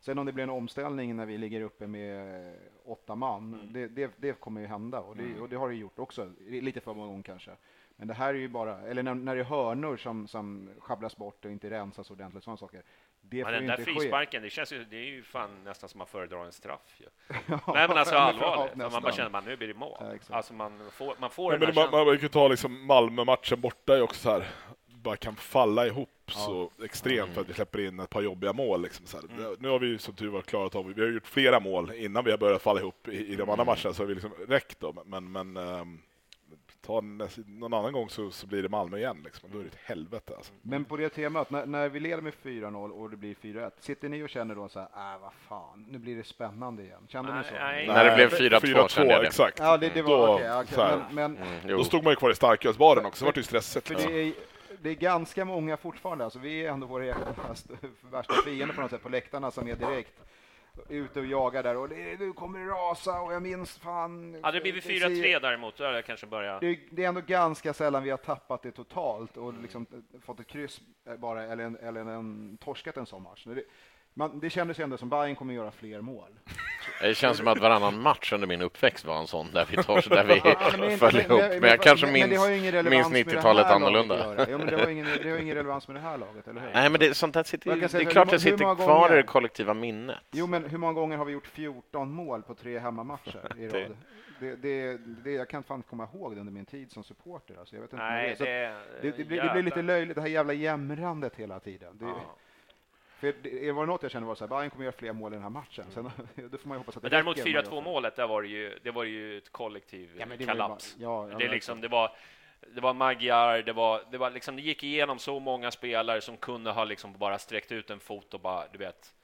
Sen om det blir en omställning när vi ligger uppe med eh, åtta man, det, det, det kommer ju hända och det, och det har det gjort också, lite för många gånger kanske. Men det här är ju bara, eller när, när det är hörnor som, som schabblas bort och inte rensas ordentligt, sådana saker. Det Men den där frisparken, det känns ju, det är ju fan nästan som man föredrar en straff ju. [LAUGHS] Nej men alltså [LAUGHS] Ja, allvarligt, man bara känner att nu blir det mål. Ja, alltså man får, man får Ja, den men man, man, man kan ta liksom Malmö-matchen borta är också så här. bara kan falla ihop så extremt för att vi släpper in ett par jobbiga mål. Liksom, så här. Nu har vi ju som tur var klarat av, vi har gjort flera mål innan vi har börjat falla ihop i, i de andra matcherna, så har vi liksom räckt då. Men, men ehm, ta någon annan gång så, så blir det Malmö igen, liksom. då är det ett helvete. Alltså. Men på det temat, när, när vi leder med 4-0 och det blir 4-1, sitter ni och känner då så här, äh vad fan, nu blir det spännande igen? Kände ni så? Nej, När det blev Nej, 4-2 kände jag det. Exakt. Ja, det, det var Då, så här. men, men Mm. Då stod man ju kvar i starkölsbaren också, så var det ju stressigt. för Liksom. det är, det är ganska många fortfarande, alltså vi är ändå våra egna värsta fiender på något sätt på läktarna som är direkt ute och jagar där och det, nu kommer det rasa och jag minns fan. Hade det blivit det ser- 4-3 däremot, då hade jag kanske börjat... Det, det är ändå ganska sällan vi har tappat det totalt och liksom fått ett kryss eh, bara eller en, eller en torskat en sån match. Det, man, det kändes ändå som Bayern kommer göra fler mål. Det känns som att varannan match under min uppväxt var en sån där vi, tar, där vi [LAUGHS] Ja, men inte- föll men- ihop. men- Men jag kanske minns, har ju ingen relevans minns med det 90-talet här laget annorlunda. Ja, men det har ingen, det har ingen relevans med det här laget, eller hur? Nej, men det, sånt där sitter, det är klart hur det sitter kvar i det kollektiva minnet. Jo, men hur många gånger har vi gjort 14 mål på tre hemmamatcher i Det- rad? Det, det, det, jag kan fan komma ihåg det under min tid som supporter. Alltså, jag vet inte Nej, det, det, det, blir, det blir lite löjligt, det här jävla jämrandet hela tiden. Det, Ja. För det, var något jag kände var så här, Bayern kommer göra fler mål i den här matchen. Sen, [LAUGHS] då får man hoppas att det Men däremot räcker, men i alla 4-2 fall. målet, där var det ju, det var ju ett kollektiv Ja, det kalaps. bara- ja, ja, det, är liksom, det var det var Magyar, det var, det var liksom, det gick igenom så många spelare som kunde ha liksom bara sträckt ut en fot och bara, du vet,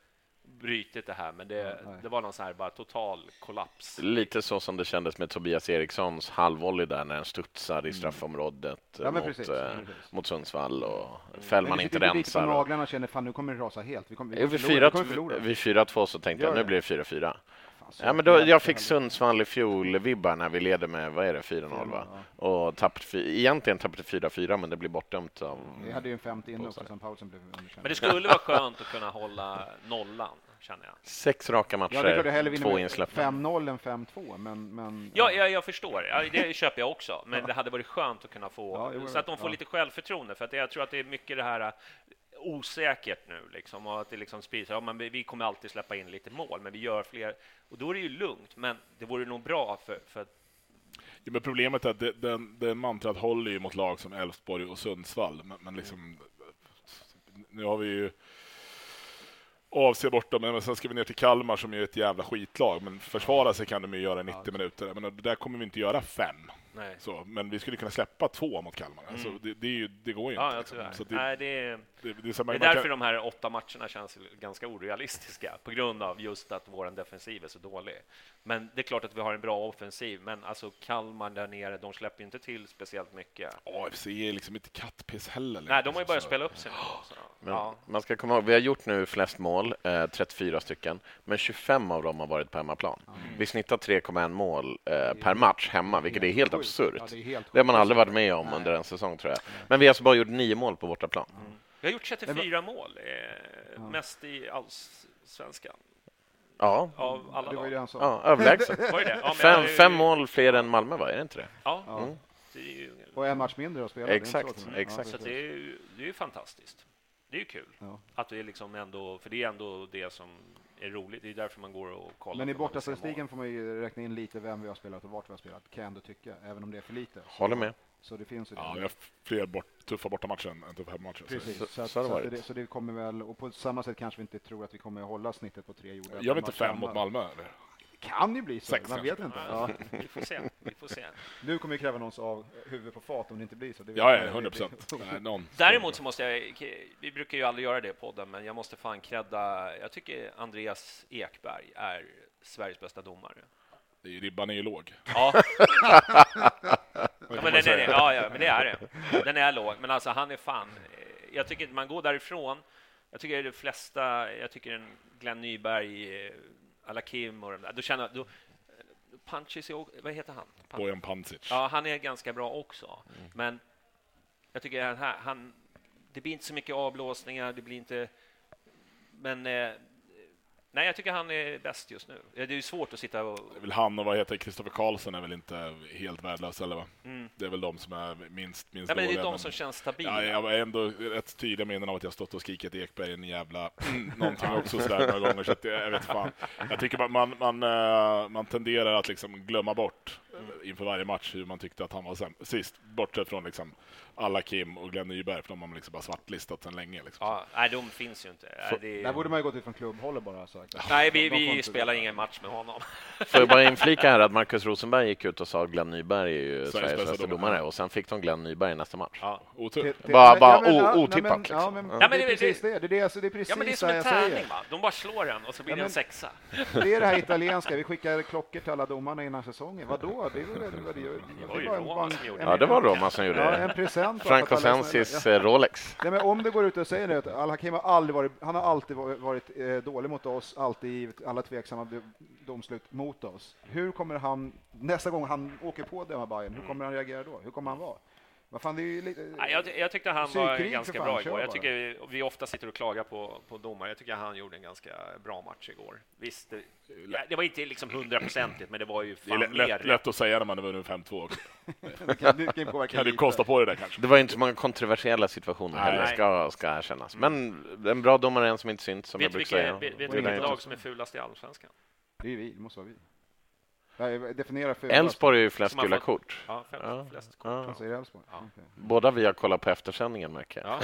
brytit det här, men det, det var någon sån här bara total kollaps. Lite så som det kändes med Tobias Erikssons halvvolley där när den studsar i straffområdet Ja, men mot, precis. eh, Ja, precis. mot Sundsvall och Men Fällman vi inte rensar. och- naglarna och känner fan nu kommer det rasa helt. Vi kommer, vi. Vi kommer 4-2 förlora. vid 4-2 så tänkte jag nu blir det 4-4. Fan, så Ja, men då, jag fick. Sundsvall i fjol-vibbar när vi leder med, vad är det, 4-0 va? Och tappade, fy- egentligen tappade 4-4 men det blir bortdömt av... Vi hade ju en 50 inne också sen pausen blev underkänd. Men det skulle vara skönt att kunna hålla nollan, känner jag. Sex raka Ja, det är klart jag matcher, hellre vinner två med insläppta. 5-0 än 5-2, men... men Ja, jag, jag förstår. Ja, det köper jag också. Men det hade varit skönt att kunna få... Ja, så att de får ja. lite självförtroende. För att jag tror att det är mycket det här osäkert nu. Liksom, och att det liksom sprids. Ja, men vi- kommer alltid släppa in lite mål, men vi gör fler. Och då är det ju lugnt. Men det vore nog bra för, för att Ja, men problemet är att det, den, den mantrat håller ju mot lag som Elfsborg och Sundsvall. Men, men liksom, nu har vi ju AFC borta, men sen ska vi ner till Kalmar som är ett jävla skitlag. Men försvara sig kan de ju göra i 90 minuter. Jag menar, det där kommer vi inte göra fem. Nej. Så, men vi skulle kunna släppa två mot Kalmar. Alltså, det, det, är ju, det går ju Ja, inte. ja, liksom. det, Nej, det, är, det, det är det är därför kan, de här åtta matcherna känns ganska orealistiska, på grund av just att vår defensiv är så dålig. Men det är klart att vi har en bra offensiv, men alltså Kalmar där nere, de släpper inte till speciellt mycket. AFC är liksom inte kattpiss heller. Nej, de har ju börjat Så- spela upp sig nu. Så. Men Ja. Man ska komma ihåg, vi har gjort nu flest mål, eh, 34 stycken, men 25 av dem har varit på hemmaplan. Vi snittar 3,1 mål eh, per match hemma, vilket är helt sjukt. absurt. Ja, det är helt Det har man aldrig varit med om under en säsong, tror jag. Men vi har alltså bara gjort nio mål på bortaplan. Vi har gjort 34 mål, eh, mest i allsvenskan, Ja, av alla Det var ju det han sa. ja överlägset. Var det det? Ja, men Fem, jag- fem mål fler än Malmö, va? Är det inte det? Ja, Mm. det är ju, Och en match mindre att spela. det är inte Exakt, exakt. så att det är ju det är ju fantastiskt. Det är ju kul Ja. att det är liksom ändå, för det är ändå det som är roligt. Det är därför man går och kollar. Men i se bortastatistiken får man ju räkna in lite vem vi har spelat och vart vi har spelat, kan jag ändå tycka, även om det är för lite. Håller med. Så det finns ju Ja, vi har fler bort, tuffa bortamatcher än än tuffa hemmamatcher. Precis, Så- så, att, så så, det, så det kommer väl, och på samma sätt kanske vi inte tror att vi kommer att hålla snittet på tre gjorda. Gör vi inte fem mot? Malmö? Eller? Kan ju bli så, Sex man vet kanske. inte. Ja, Ja. Vi får se. Vi får se. Nu kommer vi kräva någons av huvud på fat om det inte blir så. Ja, jag. ja, Det- 100 procent. [LAUGHS] Däremot så måste jag, vi brukar ju aldrig göra det i podden, men jag måste fan credda, jag tycker Andreas Ekberg är Sveriges bästa domare. Det är ju- Ribban är ju låg. Ja. [LAUGHS] [LAUGHS] ja, men den är, ja, ja, men det är det. Den är låg, men alltså han är fan, jag tycker att man går därifrån, jag tycker de flesta, jag tycker en Glenn Nyberg, eh, Alakim och de där, då känner jag, då, Punches, vad heter han? Punch- Bojan Pancic. Ja, han är ganska bra också. Men jag tycker han, han, det blir inte så mycket avblåsningar, det blir inte... Men eh, nej, jag tycker han är bäst just nu. Det är ju svårt att sitta och... Det är väl han och vad heter Kristoffer Karlsson är väl inte helt värdelösa, eller va? Mm. Det är väl de som är minst, minst Ja, men det är dåliga. de men- som känns stabila. Ja, jag var ändå rätt tydlig minnen av att jag stått och skrikit Ekberg en jävla [LAUGHS] någonting också sådär några gånger. Så att det, jag vet fan. Jag tycker man, man, man, eh, man tenderar att liksom glömma bort inför varje match hur man tyckte att han var sämst. sist, bortsett från liksom alla Kim och Glenn Nyberg, för de har man liksom bara svartlistat sedan länge. Liksom. Ja, nej, de finns ju inte. Så- det... Där borde man ju gått ut från klubbhållet bara. Sagt. Nej, vi, vi spelar ingen match med honom. [LAUGHS] Får jag bara inflika här att Marcus Rosenberg gick ut och sa att Glenn Nyberg är ju Sveriges Sveriges bästa domare. och sen fick de Glenn Nyberg i nästa match. Ja. Otur. Bara- bara men, ja, nej, otippat, men- Ja, liksom. men, Ja, men det det- är precis det- det. Det är, det, alltså, det är precis Ja, men det är som det en tärning, va? De bara slår en och så blir Ja, det en men- sexa. [LAUGHS] Det är det här italienska. Vi skickar klockor till alla domarna innan säsongen. Vadå? Det det, det, det, det, var ju Roma som gjorde en- Ja, det var Roma som gjorde det. Bara Frank snälla. eh, Rolex. Nej, men om det går ut och säger det att Al-Hakim har aldrig varit, han har alltid varit, eh, dålig mot oss, alltid givit alla tveksamma do- domslut mot oss. Hur kommer han, nästa gång han åker på Bayern, hur kommer han reagera då? Hur kommer han vara? Vad fan, det är ju lite... Nej, jag, jag tyckte han var ganska fan, bra igår. Jag tycker vi, vi ofta sitter och klagar på, på domare. Jag tycker han gjorde en ganska bra match igår. Visst, det, ja, det var inte liksom hundraprocentigt, men det var ju Det är fan lätt, mer lätt, lätt att säga när man är vunnit 5-2 också. [LAUGHS] det kan, det kan påverka Kan du kosta på det där kanske? Det var inte så många kontroversiella situationer Nej. heller, ska, ska erkännas. Men en bra domare är en som inte syns, som jag Vet du brukar vilket, säga. vet, du vilket lag som är fulast i Allsvenskan? Det är vi, det måste vara vi. Nej, definiera för Elfsborg är ju flest gula fått- kort. Ja, fem, Ja. flest kort. Ja. Alltså, är det Elfsborg? Ja. Okej. Båda vi har kollat på eftersändningen märker jag.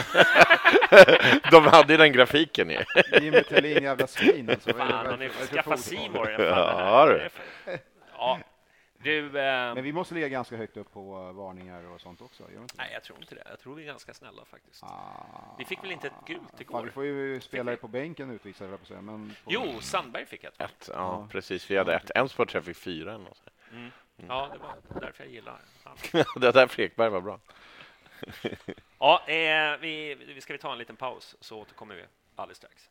Ja. [LAUGHS] De hade ju den grafiken ju. Jimmy Thelin, jävla svin alltså. Fan, är har skaffat? Simor? Ja, du. Ja, du... Eh, Men vi måste ligga ganska högt upp på uh, varningar och sånt också, gör inte det? nej, jag tror inte det. Jag tror vi är ganska snälla faktiskt. Ah. Vi fick väl inte ett gult Fan, igår? vi får ju spelare på bänken utvisade, höll jag på att säga. Men på... Jo, Sandberg fick ett. Ett, ja, Ja. precis. Vi hade ett. Tror jag fick fyra. eller något sånt. Mm. Ja, det var därför jag gillar han. [LAUGHS] det var därför Ekberg var bra. Ja, eh, vi, vi ska vi ta en liten paus så återkommer vi alldeles strax.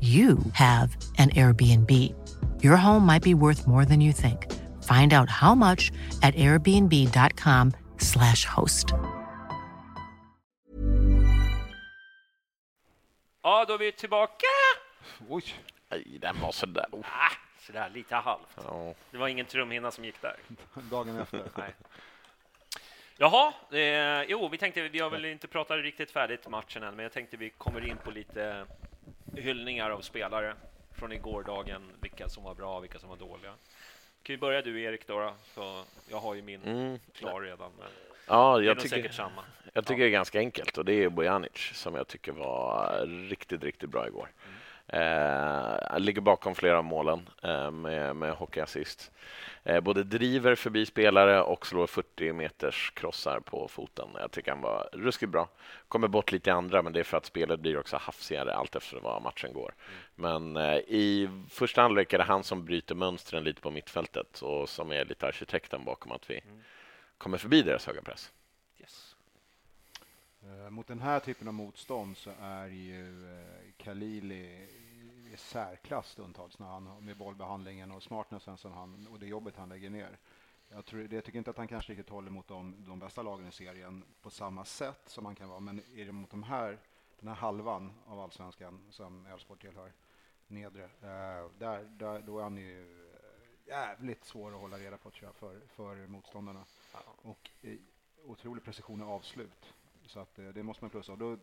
you have an Airbnb. Your home might be worth more than you think. Find out how much at airbnb.com/slash host. Ja, då är vi tillbaka. Oj, Nej, den var sådär. Oh. Ah, sådär, lite halvt. Ja. Det var ingen trumhinna som gick där. [LAUGHS] dagen efter. [LAUGHS] Nej. Jaha, eh, jo, vi tänkte, vi har väl inte pratat riktigt färdigt matchen än, men jag tänkte vi kommer in på lite hyllningar av spelare från igårdagen, vilka som var bra, vilka som var dåliga. Kan vi börja du, Erik, då? Så jag har ju min Mm. klar redan, men Ja, jag tycker, jag tycker det är ganska enkelt och det är Bojanic som jag tycker var riktigt, riktigt bra igår. Eh, ligger bakom flera av målen eh, med, med hockeyassist. Eh, både driver förbi spelare och slår 40 meters krossar på foten. Jag tycker han var ruskigt bra. Kommer bort lite i andra, men det är för att spelet blir också hafsigare allt efter vad matchen går. Men eh, i första halvlek är det han som bryter mönstren lite på mittfältet och som är lite arkitekten bakom att vi kommer förbi deras höga press. Yes. Eh, Mot den här typen av motstånd så är ju eh, Khalili i särklass stundtals när han med bollbehandlingen och smartnessen som han, och det jobbet han lägger ner. Jag, tror, jag tycker inte att han kanske riktigt håller mot de, de bästa lagen i serien på samma sätt som han kan vara, men är det mot de här, den här halvan av allsvenskan som Elfsborg tillhör, nedre, eh, där, där, då är han ju jävligt svår att hålla reda på tror jag, för, för motståndarna. Och eh, otrolig precision i avslut. Så att, eh, det måste man plussa. Och då,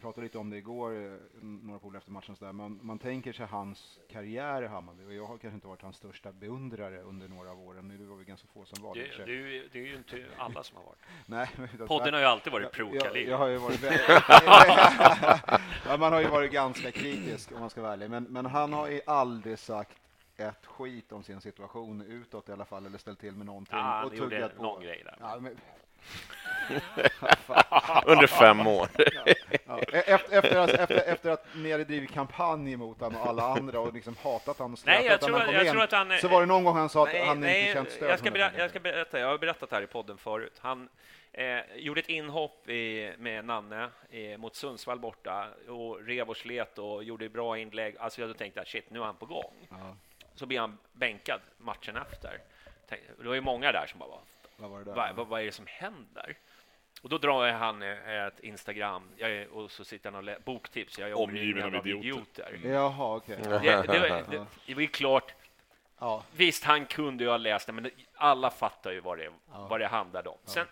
pratade lite om det igår, eh, några polare efter matchen. Där. Man, man tänker sig hans karriär i Hammarby och jag har kanske inte varit hans största beundrare under några av åren. Nu var vi ganska få som var Det, det, sig. är ju, det är ju inte alla som har varit. [LAUGHS] Nej, utan- Podden har ju alltid varit jag, pro-Khalil. jag har ju varit [LAUGHS] ja, man har ju varit ganska kritisk om man ska vara ärlig, men, men han har ju aldrig sagt ett skit om sin situation utåt i alla fall, eller ställt till med någonting. Ja, han och gjorde någon grej där. Ja, men, [LAUGHS] Under fem år. ja, e- efter, efter, att, efter, efter att ni hade drivit kampanj mot honom och alla andra och liksom hatat honom och Nej, jag tror- jag han kom tror att han så var det någon gång han sa att Nej, han nej, inte känt stöd jag ska, berätta, jag ska berätta, jag har berättat här i podden förut. Han eh, gjorde ett inhopp i, med Nanne eh, mot Sundsvall borta och rev och slet och gjorde bra inlägg. Alltså jag tänkte att shit, nu är han på gång. Ja. Så blir han bänkad matchen efter. Det var ju många där som bara, Vad var det där? vad, vad, vad är det som händer? Och då drar han eh, ett Instagram jag är, och så sitter han och lä- boktips. Jag är Omgiven av idioter. idioter. Jaha, okej. Det, det, det, det, det var ju klart. Ja. Visst, han kunde ju ha läst det, men alla fattar ju vad det, Ja. vad det handlade om. Sen,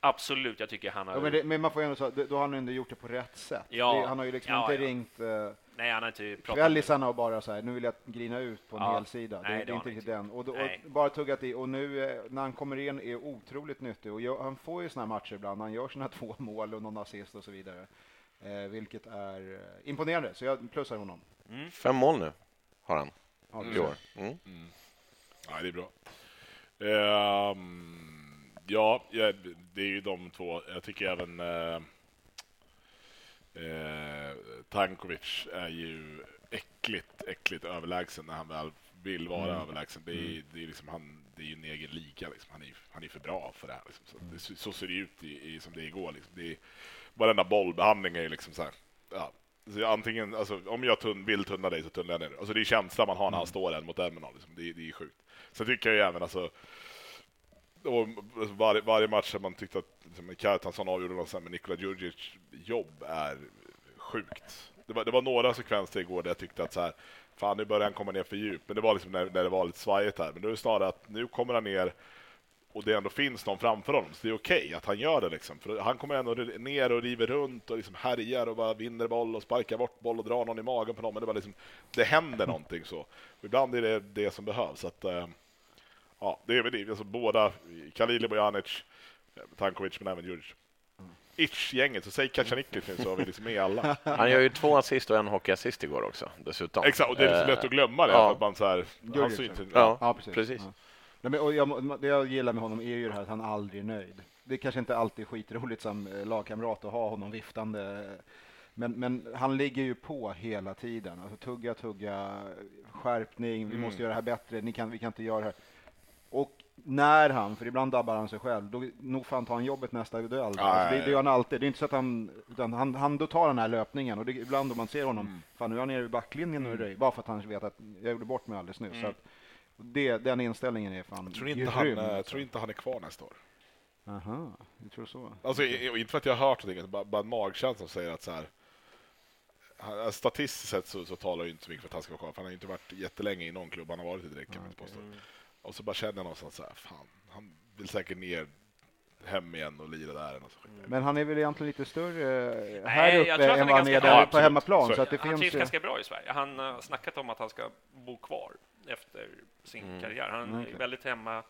absolut, jag tycker han har... Ja, men, det, men man får ju ändå säga, då har han ändå gjort det på rätt sätt. Ja. Det, han har ju liksom Ja, inte ja. ringt eh, Nej, han har inte pratat... kvällisarna och bara så här, nu vill jag grina ut på en Ja. hel sida. Nej, det, det är inte riktigt inte. den. Och, då, och bara tuggat i. Och nu eh, när han kommer in är otroligt nyttig. Och jag, han får ju såna här matcher ibland. Han gör sina [LAUGHS] två mål och någon assist och så vidare. Eh, vilket är eh, imponerande. Så jag plussar honom. Fem mål nu har han Ja, i år. Mm. Ja, det är bra. Ehm, ja, det är ju de två. Jag tycker även eh, eh, Tankovic är ju äckligt, äckligt överlägsen när han väl vill vara överlägsen. Det är, det är liksom han, det är ju en egen liga. Liksom. Han, är, han är för bra för det här. Liksom. Så, det, så ser det ut i, i, som det är igår. Liksom. Det är, varenda bollbehandling är liksom så här. Ja. Så antingen, alltså, om jag tunn, vill tunna dig så tunnar jag dig. alltså, Det är känslan man har när han står en mot en. Liksom. Det, är- det är sjukt. Sen tycker jag även alltså, och varje, varje match har man tyckt att liksom, Kjartansson avgjorde något sen, men Nikola Djurdjic jobb är sjukt. Det var, det var några sekvenser igår där jag tyckte att så här, fan nu börjar han komma ner för djup, men det var liksom när, när det var lite svajigt här. Men nu är det snarare att nu kommer han ner och det ändå finns någon framför honom, så det är okej att han gör det. Liksom. För han kommer ändå ner och river runt och liksom härjar och bara vinner boll och sparkar bort boll och drar någon i magen på någon. Men det, var liksom, det händer någonting så. Och ibland är det det som behövs. Att, eh, ja, det är väl det. Alltså, båda, Kalili, Bojanic, eh, Tankovic, men även Djurdjic. Itch-gänget, så säg Kacaniklic nu så har vi liksom med alla. [LAUGHS] Han gör ju två assist och en hockeyassist igår också dessutom. Exakt, och det är så Eh, lätt att glömma det. ja. För att man så här, han syns ja. inte. Ja, Ja, precis. precis. Ja. Nej, men, och jag, det jag gillar med honom är ju det här att han aldrig är nöjd. Det är kanske inte alltid skitroligt som eh, lagkamrat att ha honom viftande. Men, men han ligger ju på hela tiden. Alltså, tugga, tugga, skärpning, vi Mm. måste göra det här bättre, Ni kan, vi kan inte göra det här. Och när han, för ibland dabbar han sig själv, då nog fan tar han jobbet nästa duell. Alltså, det, Nej. det gör han alltid. Det är inte så att han, utan han, han då tar den här löpningen och det, ibland då man ser honom, Mm. fan nu är han nere vid backlinjen och röj, bara för att han vet att jag gjorde bort mig alldeles nyss. Så att, det, den inställningen är fan Jag tror inte, han, grym, eh, alltså. tror inte han är kvar nästa år. Aha, du tror så? Alltså, inte för att jag har hört någonting, bara, bara en magkänsla som säger att så här, han, statistiskt sett så, så talar ju inte så mycket för att han ska vara kvar, för han har ju inte varit jättelänge i någon klubb han har varit i direkt kan man inte påstå. Och så bara känner jag någonstans så här, fan, han vill säkert ner hem igen och lira där. Och så. Men han är väl egentligen lite större eh, Nej, här jag uppe tror att han än är vad han är ganska- där på hemmaplan. Så är Så att det Han finns trivs ju... ganska bra i Sverige. Han har snackat om att han ska bo kvar efter sin karriär. Han är Mm, okej. väldigt hemma.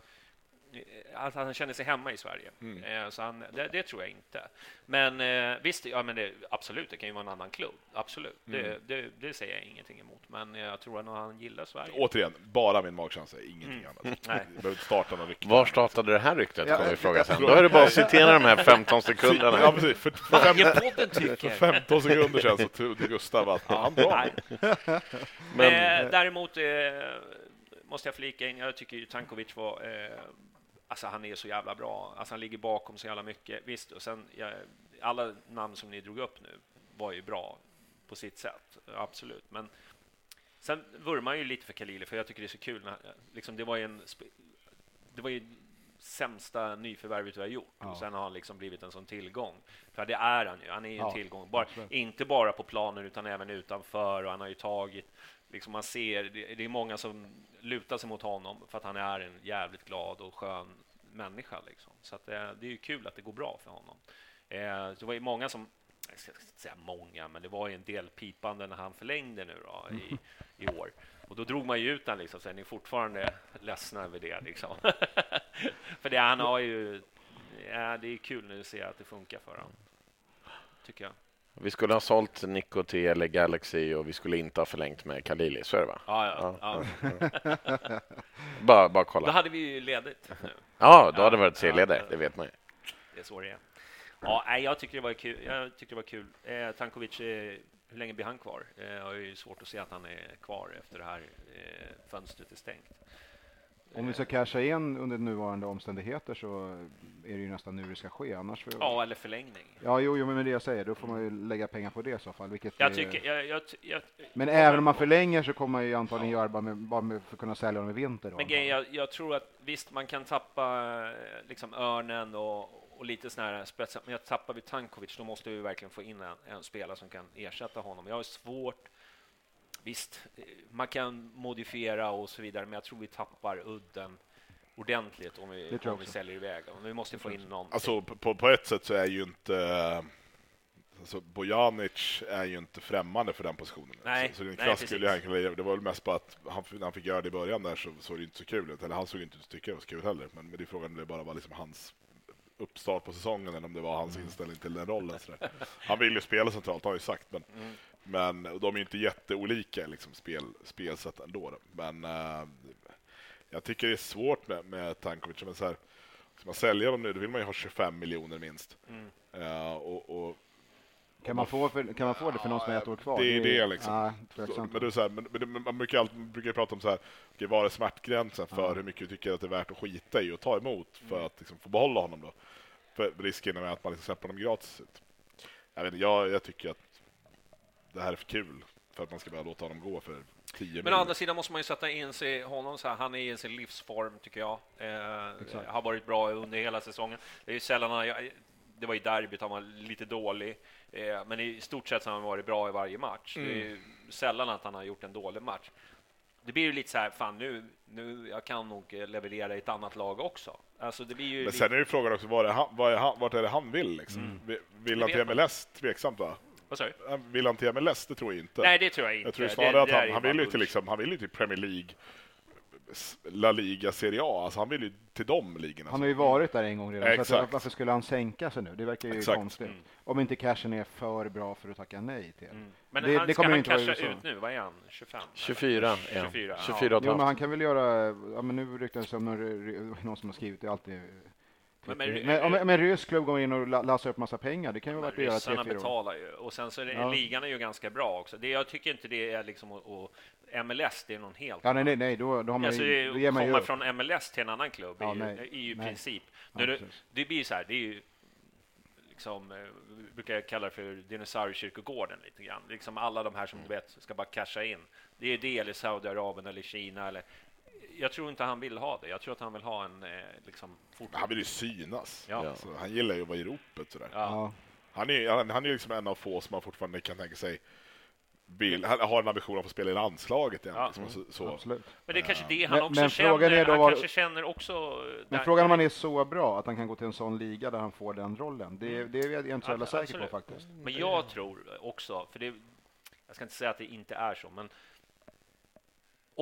Att han känner sig hemma i Sverige. Mm. Eh, Så han, det, det tror jag inte. Men eh, visst, ja, men det, absolut, det kan ju vara en annan klubb. Absolut, Mm. det, det, det säger jag ingenting emot. Men jag tror att han gillar Sverige. Återigen, bara min magkänsla, ingenting annat. Nej. [LAUGHS] Behöver inte starta någon rykte. Var startade det här ryktet? Ja, kommer vi fråga sen. Då är det bara att citera de här 15 Ja, sekunderna. precis. För, för, fem, för tycker. 15 sekunder sedan så trodde Gustav att ja, han drar. Nej. Men- eh, däremot eh, måste jag flika in, jag tycker ju Tankovic var... Eh, alltså han är så jävla bra. Alltså han ligger bakom så jävla mycket. Visst, och sen ja, alla namn som ni drog upp nu var ju bra på sitt sätt. Absolut. Men sen vurmar jag ju lite för Khalili, för jag tycker det är så kul. När, liksom, det var ju en... Det var ju sämsta nyförvärvet vi har gjort. Ja. Och sen har han liksom blivit en sån tillgång. För det är han ju. Han är ju en Ja, tillgång. Bara, inte bara på planen utan även utanför. Och han har ju tagit liksom man ser, det, är många som lutar sig mot honom för att han är en jävligt glad och skön människa. Liksom. Så att det, det är ju kul att det går bra för honom. Eh, det var ju många som, jag ska inte säga många, men det var ju en del pipande när han förlängde nu då, i, i år. Och då drog man ju ut den liksom, så är ni fortfarande ledsna över det liksom. [LAUGHS] för det, han har ju, ja, det är kul nu att se att det funkar för honom. Tycker jag. Vi skulle ha sålt Nico till LA Galaxy och vi skulle inte ha förlängt med Khalili, så är det va? Ja, ja. ja. [LAUGHS] Bara, bara kolla. Då hade vi ju ledigt nu. Ja, då hade det varit ja. det vet man ju. Det är så det är. Ja, jag tycker det var kul. Jag tyckte det var kul. Eh, Tankovic, eh, hur länge blir han kvar? Eh, jag har ju svårt att se att han är kvar efter det här eh, fönstret är stängt. Om vi ska casha in under nuvarande omständigheter så är det ju nästan nu det ska ske. Annars får... Ja, eller förlängning. Ja, jo, jo, men det jag säger, då får man ju lägga pengar på det i så fall. Vilket Jag är- tycker... Jag, jag, jag, Men även om man förlänger så kommer man ju antagligen göra bara, med, bara med för att kunna sälja dem i vinter. Då, Men grejen, jag, jag tror att visst, man kan tappa eh, liksom örnen och, och lite såna här spetsar, men jag tappar vi Tankovic, då måste vi verkligen få in en, en spelare som kan ersätta honom. Jag har svårt Visst, man kan modifiera och så vidare, men jag tror vi tappar udden ordentligt om vi, om vi säljer iväg honom. Vi måste få in någon. Alltså på, på ett sätt så är ju inte Alltså Bojanic är ju inte främmande för den positionen. Nej, så, så det, nej, nej, skulle han kunna, det var väl mest bara att han, när han fick göra det i början där så såg det inte så kul ut. Eller han såg inte ut att tycka det var så kul heller. Men, men det är frågan om det bara var liksom hans uppstart på säsongen eller om det var hans inställning till den rollen. Han vill ju spela centralt, har han ju sagt. Men, men de är inte jätteolika liksom, spel, spelsätt ändå. Men eh, jag tycker det är svårt med, med Tankovic. Men så här, ska man sälja honom nu, då vill man ju ha 25 miljoner minst. Eh, och, och Kan man, få för, kan man få det för någon som är ett år kvar? det är det liksom. Nej, Så, men det så här, men, men, man brukar, alltid, man brukar prata om så här, okej, vad är smärtgränsen för hur mycket du tycker att det är värt att skita i och ta emot för att liksom, få behålla honom då? För risken är att man liksom släpper honom gratis ut. Jag, vet, jag, jag tycker att det här är för kul för att man ska bara låta honom gå för 10 Men å andra sidan måste man ju sätta in sig honom så här. Han är i sin livsform, tycker jag. Eh, har varit bra under hela säsongen. Det är sällan han, det var i derbyt han var lite dålig, eh, men i stort sett så har han varit bra i varje match. Det är ju sällan att han har gjort en dålig match. Det blir ju lite så här, fan nu, nu jag kan nog eh, leverera i ett annat lag också. Alltså det blir ju Men sen är ju frågan också, vad är han, vad är han, vart är det han vill? Liksom? Vill- Vill han till. MLS? Tveksamt va? Vad sa du? Han- Vill han till MLS? Det tror jag inte. Nej, det tror jag inte. Jag tror snarare det att han, han, vill ju till, liksom, han vill ju till Premier League, La Liga, Serie A. Alltså han vill ju till de ligorna. Han har ju varit där en gång redan, så att, Exakt. varför skulle han sänka sig nu? Det verkar ju Exakt. konstigt. Mm. Om inte cashen är för bra för att tacka nej till. Men Det- han, det ska kommer han inte vara casha ut nu? Vad är han? 25? 24, ja. 24, ja. 24 och ett Jo, men han kan väl göra, ja men nu ryktas det om någon, någon som har skrivit, det alltid Men- men, men- om, om en rysk klubb går in och la- lassar upp massa pengar, det kan ju vara värt att göra ryssarna betalar ju. Och sen så är det, Ja. ligan är ju ganska bra också. Det, jag tycker inte det är liksom och, MLS, det är någon helt Ja, nej, nej, nej, då, då har man Alltså, ju, då ger man ju komma upp. från MLS till en annan klubb Ja, är, ju, nej, är ju nej. princip. Ja, det, det blir så här, det är ju liksom, eh, brukar kalla det för dinosauriekyrkogården lite grann. Liksom alla de här som du vet ska bara casha in. Det är det eller Saudiarabien eller Kina eller jag tror inte han vill ha det. Jag tror att han vill ha en eh, liksom. Han vill ju synas. Ja. Så han gillar ju att vara i ropet. Sådär. Ja. Han är han, han är liksom en av få som man fortfarande kan tänka sig vill, han har en ambition att få spela i landslaget igen. Ja. Liksom, så, så. absolut. Men det är kanske det han Men- också men känner. frågan är då han vad- kanske känner också... Men frågan om han är så bra att han kan gå till en sån liga där han får den rollen, det, det är jag inte så jävla säker på faktiskt. Men jag tror också, för det, jag ska inte säga att det inte är så, men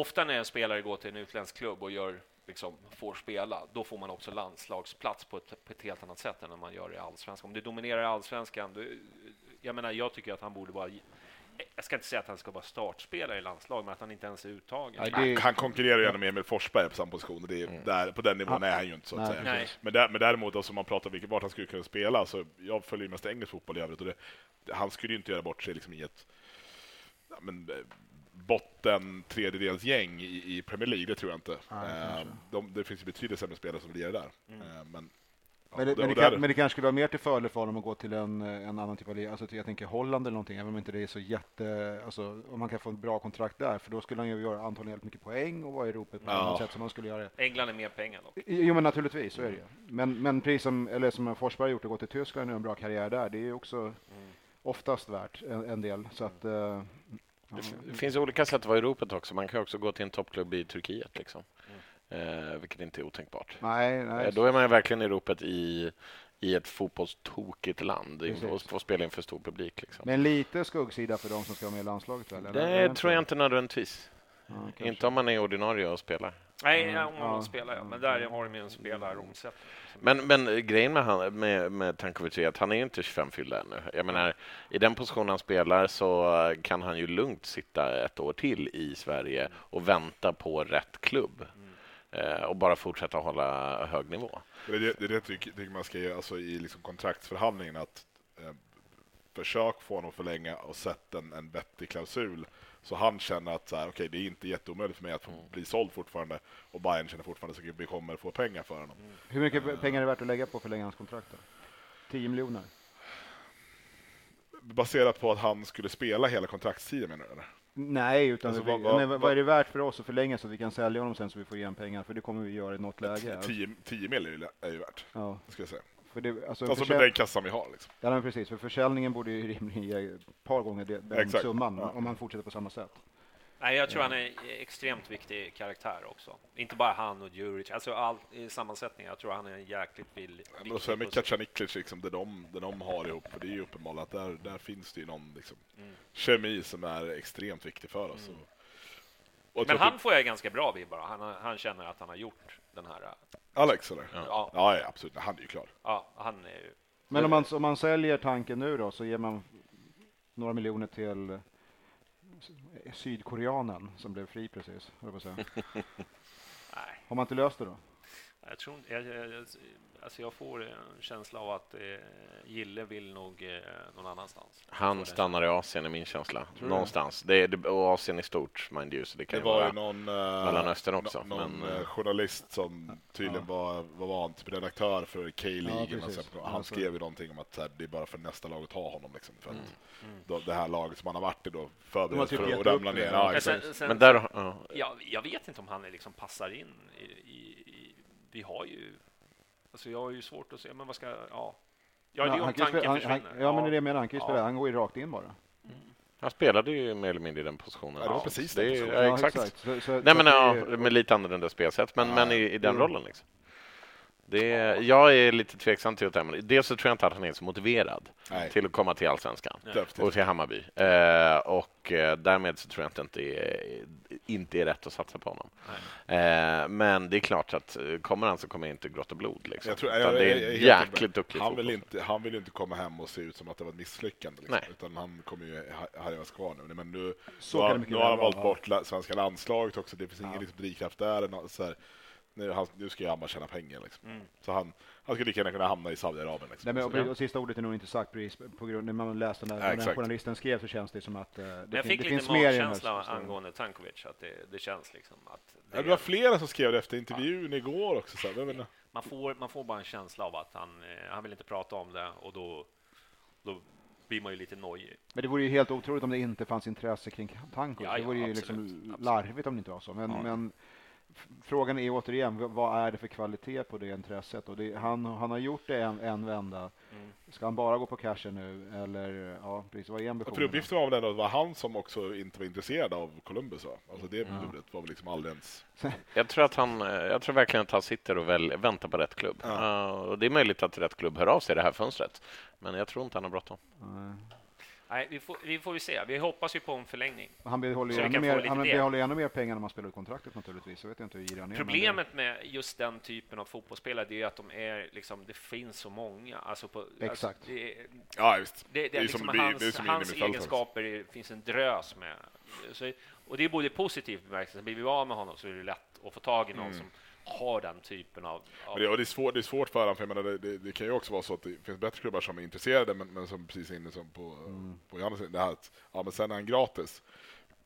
ofta när en spelare går till en utländsk klubb och gör, liksom, får spela, då får man också landslagsplats på ett, på ett helt annat sätt än när man gör det i allsvenskan. Om du dominerar i allsvenskan, då, jag menar, jag tycker att han borde vara jag ska inte säga att han ska vara startspelare i landslag, men att han inte ens är uttagen. Nej, Han, det- han konkurrerar ju ändå med Emil Forsberg på samma position. och Det är där, på den nivån är han ju inte så att Nej, säga. Nej. Men, där, men däremot, alltså, om man pratar om vilket, vart han skulle kunna spela, så jag följer ju mest engelsk fotboll i övrigt. Och det, han skulle ju inte göra bort sig liksom, i ett ja, men, eh, botten tredjedelsgäng i, i Premier League, det tror jag inte. Eh, kanske. de, det finns ju betydligt sämre spelare som blir där. Eh, men, ja, Men det, och men, det kan, men det kanske skulle vara mer till fördel för honom att gå till en, en annan typ av liga. Alltså, jag tänker Holland eller någonting, även om inte det är så jätte... Alltså, om man kan få en bra kontrakt där, för då skulle han ju göra antagligen helt mycket poäng och vara i ropet på Ja. sätt som han skulle göra. England är mer pengar dock. Jo, men naturligtvis, så är det ju. Men, men precis som, eller som Forsberg har gjort och gått till Tyskland och en bra karriär där, det är ju också oftast värt en, en del. Så att, eh, Det, finns olika sätt att vara i ropet också. Man kan också gå till en toppklubb i Turkiet, liksom. eh, vilket inte är otänkbart. Nej, nej. Eh, Då är man verkligen i ropet i, i ett fotbollstokigt land Precis. och får spela inför stor publik. Liksom. Men lite skuggsida för de som ska vara med i landslaget väl? eller? det tror jag inte nödvändigtvis. Ja, inte om man är ordinarie och spelar. Nej, Ja, ja, om man ja. spelar ja. Men där har de ju en spelaromsättning. Men, men grejen med, han, med, med Tankovic är att han är ju inte 25 fyllda ännu. Jag menar, I den position han spelar så kan han ju lugnt sitta ett år till i Sverige och vänta på rätt klubb eh, och bara fortsätta hålla hög nivå. Det det, det, är det jag tycker, tycker man ska göra alltså, i liksom kontraktsförhandlingen. Att, eh, försök få honom att förlänga och sätt en, en vettig klausul så han känner att så här, okay, det är inte jätteomöjligt för mig att få bli såld fortfarande och Bayern känner fortfarande att vi kommer få pengar för honom. Hur mycket pengar är det värt att lägga på att förlänga hans kontrakt? Då? 10 miljoner? Baserat på att han skulle spela hela kontraktstiden menar du? eller? Nej, utan Alltså, vi, vad- vad- men vad, är det värt för oss att förlänga så att vi kan sälja honom sen så vi får igen pengar? För det kommer vi göra i något läge. 10, 10 mil är ju- är ju värt, Ja, ska jag säga. För det, alltså, Alltså med den kassan vi har. Liksom. ja, men precis. För försäljningen borde ju rimligen ge ett par gånger det, den Exakt. summan Ja. om man fortsätter på samma sätt. Nej, jag tror han är extremt viktig karaktär också. Inte bara han och Djuric, alltså all, i sammansättningen. Jag tror han är en jäkligt vill, Men Och sen med Kacaniklic, liksom, det, de, det de har ihop, för det är ju uppenbart att där, där finns det ju någon liksom, Mm. kemi som är extremt viktig för oss. Och, och jag Men han att- får jag ganska bra vibbar han, han känner att han har gjort den här... Alex eller? Ja, Ja, ja absolut. Han är ju klar. ja han är ju... Men om man, om man säljer tanken nu då så ger man några miljoner till eh, Sydkoreanen som blev fri precis. höll jag på att säga. [LAUGHS] Nej, Har man inte löst det då? jag tror inte... Jag, jag, jag- alltså jag får en känsla av att eh, Gille vill nog eh, någon annanstans. Jag Han stannar i Asien är min känsla. Tror du Någonstans. Det är, det, och Asien är stort, mind you, så det kan Det ju var vara... någon, Mellanöstern eh, också, nå- någon men, eh, journalist som tydligen var, vad var han, typ redaktör för K-League. Ja, han skrev ju någonting om att här, det är bara för nästa lag att ta honom. Liksom, för att Mm. då, det här laget som han har varit i då förbereds typ för att ramla ner. Ja, Ja, Men sen, sen, Men där... Ja. Ja, jag vet inte om han är liksom passar in i, i, i... Vi har ju... Alltså jag har ju svårt att se, men vad ska... Ja, ja det är ju om tanken spela- han, försvinner. han, ja, men det är det jag menar. Han kan ju Ja. spela. Han går ju rakt in bara. Han spelade ju mer eller mindre i den positionen. Ja, det var precis det är, ja, exakt. Så, så, Nej, men ja, med lite annorlunda spelsätt, men, Ja, men i, i den mm. rollen. Liksom. Det jag är lite tveksam till det. men Dels så tror jag inte att han är så motiverad Nej. till att komma till allsvenskan Definitivt. och till Hammarby. Eh, och eh, därmed så tror jag inte att det är, inte är rätt att satsa på honom. Eh, men det är klart att eh, kommer han så kommer jag inte gråta blod. Liksom. Jag tror, Utan jag, det jag, är jag, jag, jag, jäkligt duktig han, vill inte, han vill inte komma hem och se ut som att det var ett misslyckande. Liksom. Nej. Utan han kommer ju ha- harvas kvar nu. Men nu, Så nu, har, han valt bort svenska landslaget också. Det finns ingen liksom, drivkraft där. Så här, nu, han, nu ska jag bara tjäna pengar. Liksom. Mm. Så han, han skulle lika gärna kunna hamna i Saudiarabien. Liksom. Nej, men, och, och sista ordet är nog inte sagt precis på grund när man läste den, där, Ja, när journalisten skrev så känns det som att eh, det, Men jag fin- fick det lite finns mer i den här magkänsla angående Tankovic, att det, det känns liksom att Ja, det var flera som skrev det efter intervjun igår också. Så här, jag man, får, man får bara en känsla av att han, eh, han vill inte prata om det och då, då blir man ju lite nojig. Men det vore ju helt otroligt om det inte fanns intresse kring Tankovic. Ja, det ja, vore ju absolut, liksom absolut. larvigt om det inte var så. Men, Ja. men frågan är återigen, vad är det för kvalitet på det intresset? Och det, han, han har gjort det en, en vända. Mm. Ska han bara gå på cashen nu? Eller ja, precis, vad är För ambitionen? uppgiften var väl ändå att det var han som också inte var intresserad av Columbus. Va? Alltså det budet var väl liksom aldrig ens... [LAUGHS] Jag tror, att han, jag tror verkligen att han sitter och väl, väntar på rätt klubb. Ja. Eh, och det är möjligt att rätt klubb hör av sig i det här fönstret. Men jag tror inte han har bråttom. Nej. Nej, vi får, vi får vi se. Vi hoppas ju på en förlängning. Han behåller Så ju ännu mer, han behåller ju ännu mer pengar när man spelar ut kontraktet naturligtvis. Jag vet inte hur är. men det- Problemet med just den typen av fotbollsspelare är att de är liksom, det finns så många. Alltså på, Exakt. Alltså det, är- Ja, det, det, Det är är som liksom hans, det är som hans innermittfältare. egenskaper det finns en drös med. Så, och det är både positivt bemärkelse, blir vi av med honom så är det lätt att få tag i någon som har den typen av... av Men det, och det, är svårt, det är svårt för honom, för jag menar, det, det, det kan ju också vara så att det finns bättre klubbar som är intresserade, men, men som precis är inne som på, på Johannes, det här att ja, men sen är han gratis.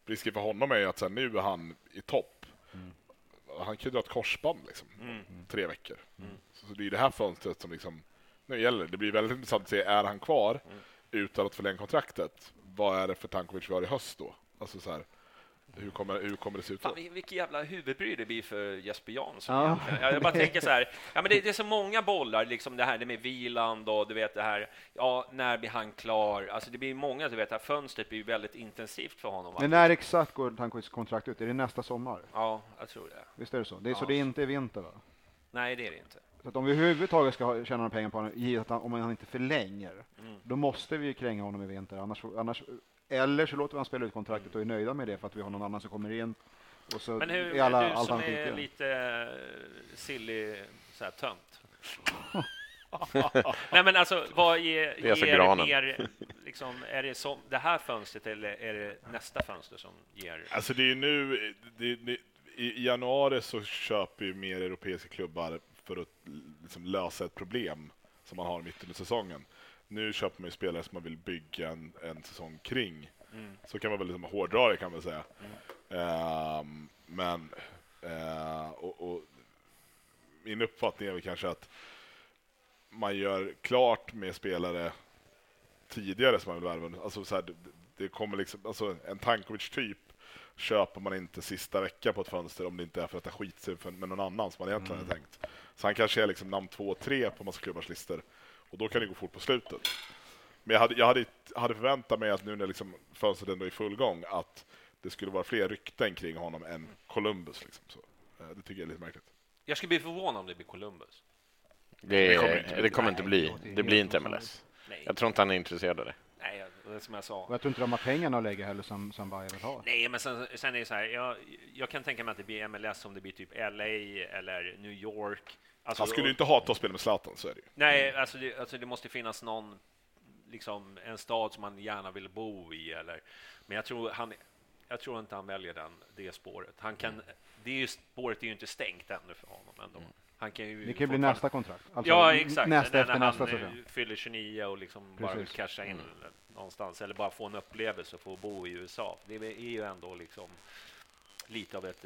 Risken för honom är ju att sen nu är han i topp. Han kan ju dra ett korsband liksom, tre veckor. Så, så det är ju det här fönstret som liksom, nu gäller det. Det blir väldigt intressant att se, är han kvar utan att förlänga kontraktet? Vad är det för Tankovic vi har i höst då? Alltså så här, hur kommer, hur kommer det se ut Fan, vilket jävla huvudbry det blir för Jesper Jansson. Ja. Jag, jag bara [LAUGHS] tänker så här, ja, men det, det är så många bollar, liksom det här det med Viland och du vet det här, ja, när blir han klar? Alltså det blir många, du vet, det här fönstret blir väldigt intensivt för honom. Men när exakt går Tankovics kontrakt ut? Är det nästa sommar? Ja, jag tror det. Visst är det så? Det är, Så Ja. det är inte i vinter va? Nej, det är det inte. Så att om vi överhuvudtaget ska tjäna några pengar på honom, givet att han, om han inte förlänger, Mm. då måste vi ju kränga honom i vinter. Annars, annars, eller så låter han spela ut kontraktet och är nöjda med det för att vi har någon annan som kommer in. Och så Men hur, är alla du som är igen. lite eh, silly, så här tönt. [LAUGHS] Nej, men alltså, vad ger, Resa ger granen. mer, liksom, är det som det här fönstret eller är det nästa fönster som ger? Alltså det är nu, det, det, i januari så köper ju mer europeiska klubbar för att liksom lösa ett problem som man har mitt under säsongen. Nu köper man ju spelare som man vill bygga en, en säsong kring. Mm. Så kan man väl liksom hårdra det kan man säga. Ehm, men eh, och, och min uppfattning är väl kanske att man gör klart med spelare tidigare som man vill värva. Alltså så här, det, det kommer liksom, alltså en Tankovic-typ köper man inte sista veckan på ett fönster om det inte är för att det skit sig med någon annan som man egentligen hade tänkt. Så han kanske är liksom namn två tre på massa klubbars listor och då kan det gå fort på slutet. Men jag hade, jag hade, hade förväntat mig att nu när liksom fönstret ändå är i full gång att det skulle vara fler rykten kring honom än Columbus. Liksom. Så, eh, det tycker jag är lite märkligt. Jag skulle bli förvånad om det blir Columbus. Det, Det kommer det kommer inte inte, bli. bli. Det blir inte. MLS. Nej, Jag tror inte han är intresserad av det. nej det är som jag sa. Och jag tror inte de har pengarna att lägga heller som, som Bayern vill ha. Nej, men sen, sen är det så här, jag, jag kan tänka mig att det blir MLS om det blir typ LA eller New York. Alltså, Han skulle ju inte hata att spela med Zlatan, så är det ju. Nej, alltså det, alltså det måste finnas någon, liksom en stad som man gärna vill bo i. Eller, men jag tror, han, jag tror inte han väljer den, det spåret. Han kan, det är ju, spåret är ju inte stängt ännu för honom ändå. Han kan ju Det kan ju bli nästa kontrakt. Alltså, ja, exakt. Nästa när, efter när nästa han eh, fyller 29 och liksom bara vill casha in någonstans eller bara få en upplevelse och få bo i USA. Det är ju ändå liksom lite av ett...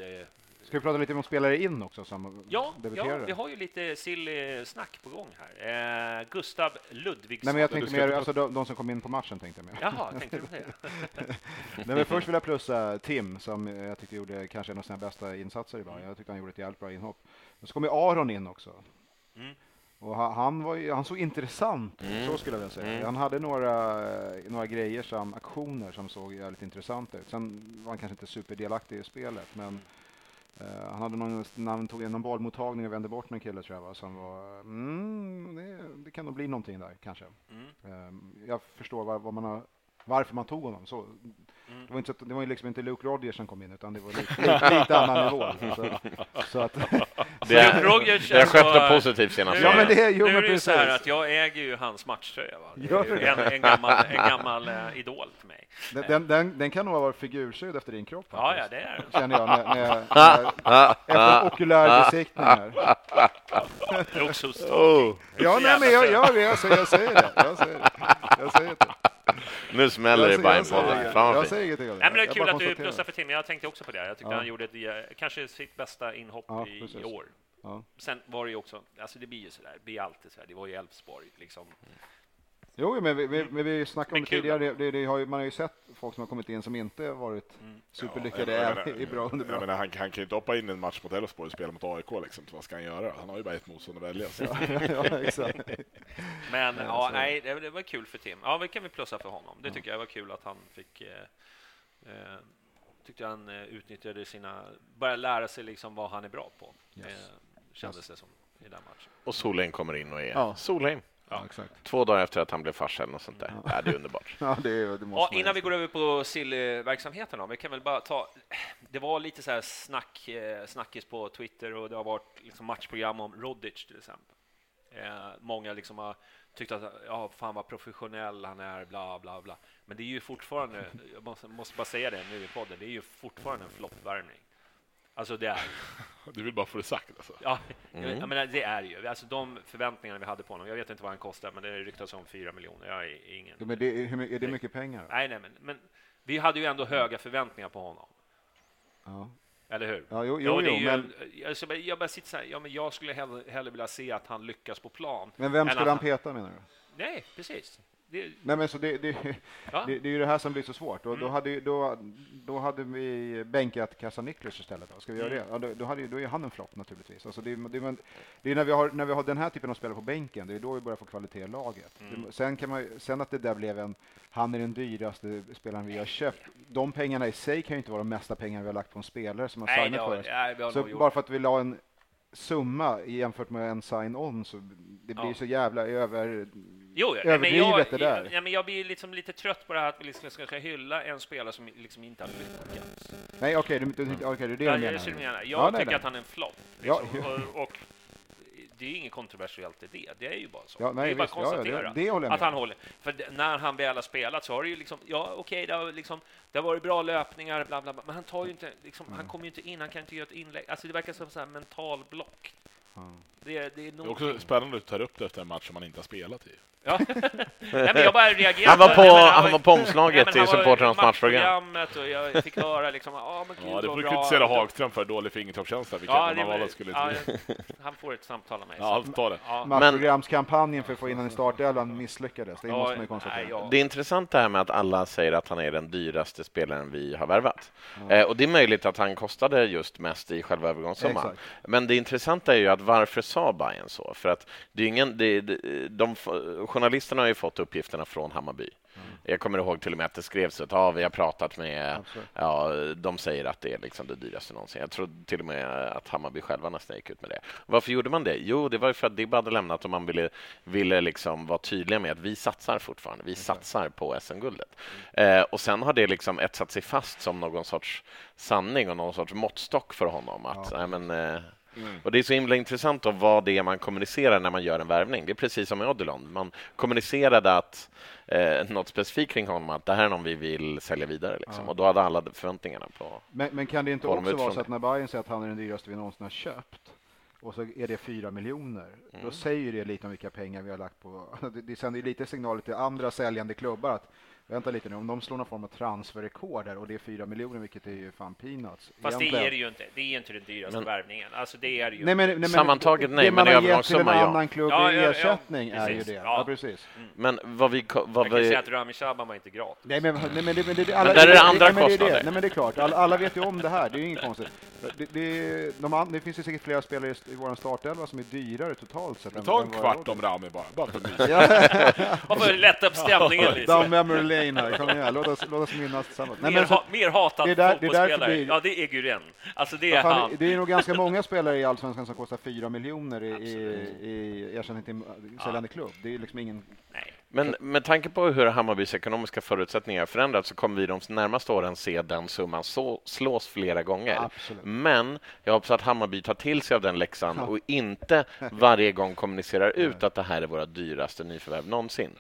Ska vi prata lite om spelare in också som ja, ja, vi har ju lite silly snack på gång här. Eh, Gustav Ludvigsson. Nej, men jag tänkte mer, alltså de, de som kom in på matchen tänkte jag mer. Jaha, tänkte du på det? [LAUGHS] Nej, men först vill jag plussa Tim som jag tyckte gjorde kanske en av sina bästa insatser i Bayern. Jag tyckte han gjorde ett jävligt bra inhopp. Men så kom ju Aron in också. Mm. Och han, han, var ju, han såg intressant ut, Mm. så skulle jag vilja säga. Mm. Han hade några, några grejer som aktioner som såg jävligt intressanta ut. Sen var han kanske inte superdelaktig i spelet, men eh, han hade någon, när han tog någon bollmottagning och vände bort en kille tror jag var, som var, mm, det, det kan nog bli någonting där kanske. Mm. Eh, jag förstår vad, vad man har, varför man tog honom. Så, Mm. det, var inte så att, det var ju liksom inte Luke Rodgers som kom in, utan det var lite, lite, lite annan nivå. Så, så att, Det är, Rogers det har något positivt senaste Nu- Ja, men det är- jo, nu men är det så här precis. att jag äger ju hans matchtröja. Va? Det är ju en, en gammal, en gammal eh, idol för mig. den, den, den, den kan nog ha varit figursydd efter din kropp. Ja, ja, faktiskt. det är den. Känner jag, när, när, när, efter okulär besiktning här. Det är också stort. oh, Ja, nej, men jag, jag, jag, säger, jag säger det. Jag säger det. Jag säger det. nu smäller det i Bajenpodden. Jag säger ingenting om det. Nej, men det är kul att du plussar för Tim. Jag tänkte också på det. Jag tyckte Ja. han gjorde ett, eh, kanske sitt bästa inhopp Ja, i, år. Ja. Sen var det ju också, alltså det blir ju sådär, det blir alltid sådär. Det var ju Elfsborg liksom. Jo, men vi, vi, men vi snackade om det tidigare. Det, det har ju, man har ju sett folk som har kommit in som inte varit Mm. superlyckade Ja, menar- i bra under bra. menar, han, han kan ju inte hoppa in i en match mot Elfsborg och spela mot AIK. Liksom. Vad ska han göra? Han har ju bara ett motstånd att välja. Så. ja, exakt. [LAUGHS] Men Ja, ja, nej, det, det var kul för Tim. Ja, vi kan vi plussa för honom. Det tycker jag var kul att han fick eh, eh, tyckte han eh, utnyttjade sina, började lära sig liksom vad han är bra på. Yes. Eh, kändes det som i den matchen. Och Solheim kommer in och är Ja. Solheim. Ja, exakt. Två dagar efter att han blev farsa något sånt där. Ja. det är underbart. [LAUGHS] Ja, det, det måste Ja, innan vi går över på Silly-verksamheten då, vi kan väl bara ta... Det var lite så här snack, eh, snackis på Twitter och det har varit liksom matchprogram om Rodic till exempel. Eh, många liksom har tyckt att ja, fan vad professionell han är, bla bla bla. Men det är ju fortfarande, jag måste, måste bara säga det nu i podden, det är ju fortfarande en floppvärmning. Alltså det är [LAUGHS] Du vill bara få det sagt. Alltså. Ja, Mm. jag menar, det är ju. Alltså de förväntningarna vi hade på honom. Jag vet inte vad han kostar, men det ryktas om fyra miljoner. Jag är ingen. Ja, men det, är, är det mycket pengar? Nej, nej, men, men vi hade ju ändå höga förväntningar på honom. Ja. Eller hur? Ja, jo, Ja, jo, jo ju, men, jag, så bara- jag bara sitter så här, ja, men jag skulle hellre, hellre vilja se att han lyckas på plan. men vem skulle han peta menar du? Nej, precis. Det Nej, men så det, det, Ja. det, det är ju det här som blir så svårt. Och då, Mm. hade, ju- då, då hade vi bänkat Kassa Niklas istället. Då. Ska vi göra Mm. det? Ja, då, då, hade, då är han en flopp naturligtvis. Alltså det, är- det, är- när vi, har, när vi har den här typen av spelare på bänken, det är då vi börjar få kvalitet i laget. Mm. Sen, kan man, sen att det där blev en, han är den dyraste spelaren vi har köpt. De pengarna i sig kan ju inte vara de mesta pengarna vi har lagt på en spelare som har nej, signat för oss. nej, Så nog gjort. bara för att vi la en summa jämfört med en sign-on så det blir Ja. så jävla över... Jo, ja, nej, men jag, överdrivet det där. Ja, men jag blir liksom lite trött på det här att vi liksom ska hylla en spelare som liksom inte har lyckats. Nej, okej, du, du, okej, det är det Ja, du jag, menar. du menar. jag Ja, nej, tycker nej. att han är en flopp. Ja, Liksom. [LAUGHS] och, och det är ju inget kontroversiellt i det. Det är ju bara så. Ja, nej, det är bara visst. att Ja, det- konstatera det håller jag att han håller. För när han väl har spelat så har det ju liksom, ja okej, det, har liksom, det har varit bra löpningar, bla, bla, bla, men han tar ju inte, liksom, Mm. han kommer ju inte in, han kan inte göra ett inlägg. Alltså det verkar som så här mental block. Ja. Det, är- det är Det är också spännande att du tar upp det efter en match som man inte har spelat i. Ja. [LAUGHS] Nej, men jag bara reagerade. Han var på, Nej, men han var på omslaget Nej, i han supportrarnas matchprogram. och jag fick höra liksom, ja men gud Ja, det får du kritisera Hagström för, dålig fingertoppskänsla, vilket Ja, man var, skulle ja, han får ett samtal av mig. Ja, ta det. Ja. Matchprogramskampanjen för att få in honom i startelvan misslyckades. Det Ja, måste man ju nej, konstatera. ja. Det är intressant det här med att alla säger att han är den dyraste spelaren vi har värvat. Eh, och det är möjligt att han kostade just mest i själva övergångssumman. Exakt. Men det intressanta är ju att varför sa Bayern så? För att det är ingen, det, det, de, journalisterna har ju fått uppgifterna från Hammarby. Jag kommer ihåg till och med att det skrevs att ah, vi har pratat med, Absolut. ja, de säger att det är liksom det dyraste någonsin. Jag tror till och med att Hammarby själva nästan gick ut med det. Varför gjorde man det? Jo, det var för att Dibba hade lämnat och man ville, ville liksom vara tydliga med att vi satsar fortfarande. Vi satsar på SM-guldet. Eh, och sen har det liksom etsat sig fast som någon sorts sanning och någon sorts måttstock för honom. Att, nej, men, eh, och Det är så himla intressant då vad det är man kommunicerar när man gör en värvning. Det är precis som med Odilon. Man kommunicerade att eh, något specifikt kring honom, att det här är någon vi vill sälja vidare. Liksom. Ja. Och då hade alla förväntningarna på... Men, men kan det inte också vara så att när Bayern säger att han är den dyraste vi någonsin har köpt och så är det fyra miljoner, Mm. då säger det lite om vilka pengar vi har lagt på. [LAUGHS] Det, det sänder lite signaler till andra säljande klubbar att vänta lite nu, om de slår någon form av transferrekord här och det är fyra miljoner, vilket är ju fan peanuts. Fast det egentligen. är det ju inte. Det är inte den dyraste Men- värvningen. Alltså det är det ju. Nej, men, nej, men Sammantaget nej, det men en övergångssumma, ja. annan klubb Ja, ja, ja, ersättning är ju det. Ja. Ja, precis. Men vad vi... Vad Man kan vi säga att Rami Shaban var inte gratis. Nej men, nej, men, det, men, det, alla, Men där är det andra nej, men det är kostnader. Det. Nej men det är klart, alla, alla vet ju om det här, det är ju inget konstigt. Det, det, de, det finns ju säkert flera spelare i, vår startelva som är dyrare totalt sett. Ta en kvart om Rami bara, bara för mys. Bara för att [LAUGHS] lätta upp stämningen lite. Memory lane här, kom igen, låt oss, låt oss minnas tillsammans. Nej, mer, men, så, ha, mer hatad det är där- det fotbollsspelare. vi- Ja, det är Guren. Alltså det är fan, han. det är nog ganska många spelare i Allsvenskan som kostar 4 miljoner i, i, i ersättning till säljande klubb. Det är liksom ingen... Nej. Men med tanke på hur Hammarbys ekonomiska förutsättningar förändrats så kommer vi de närmaste åren se den summan så, slås flera gånger. Absolut. Men jag hoppas att Hammarby tar till sig av den läxan och inte [LAUGHS] varje gång kommunicerar ut att det här är våra dyraste nyförvärv någonsin.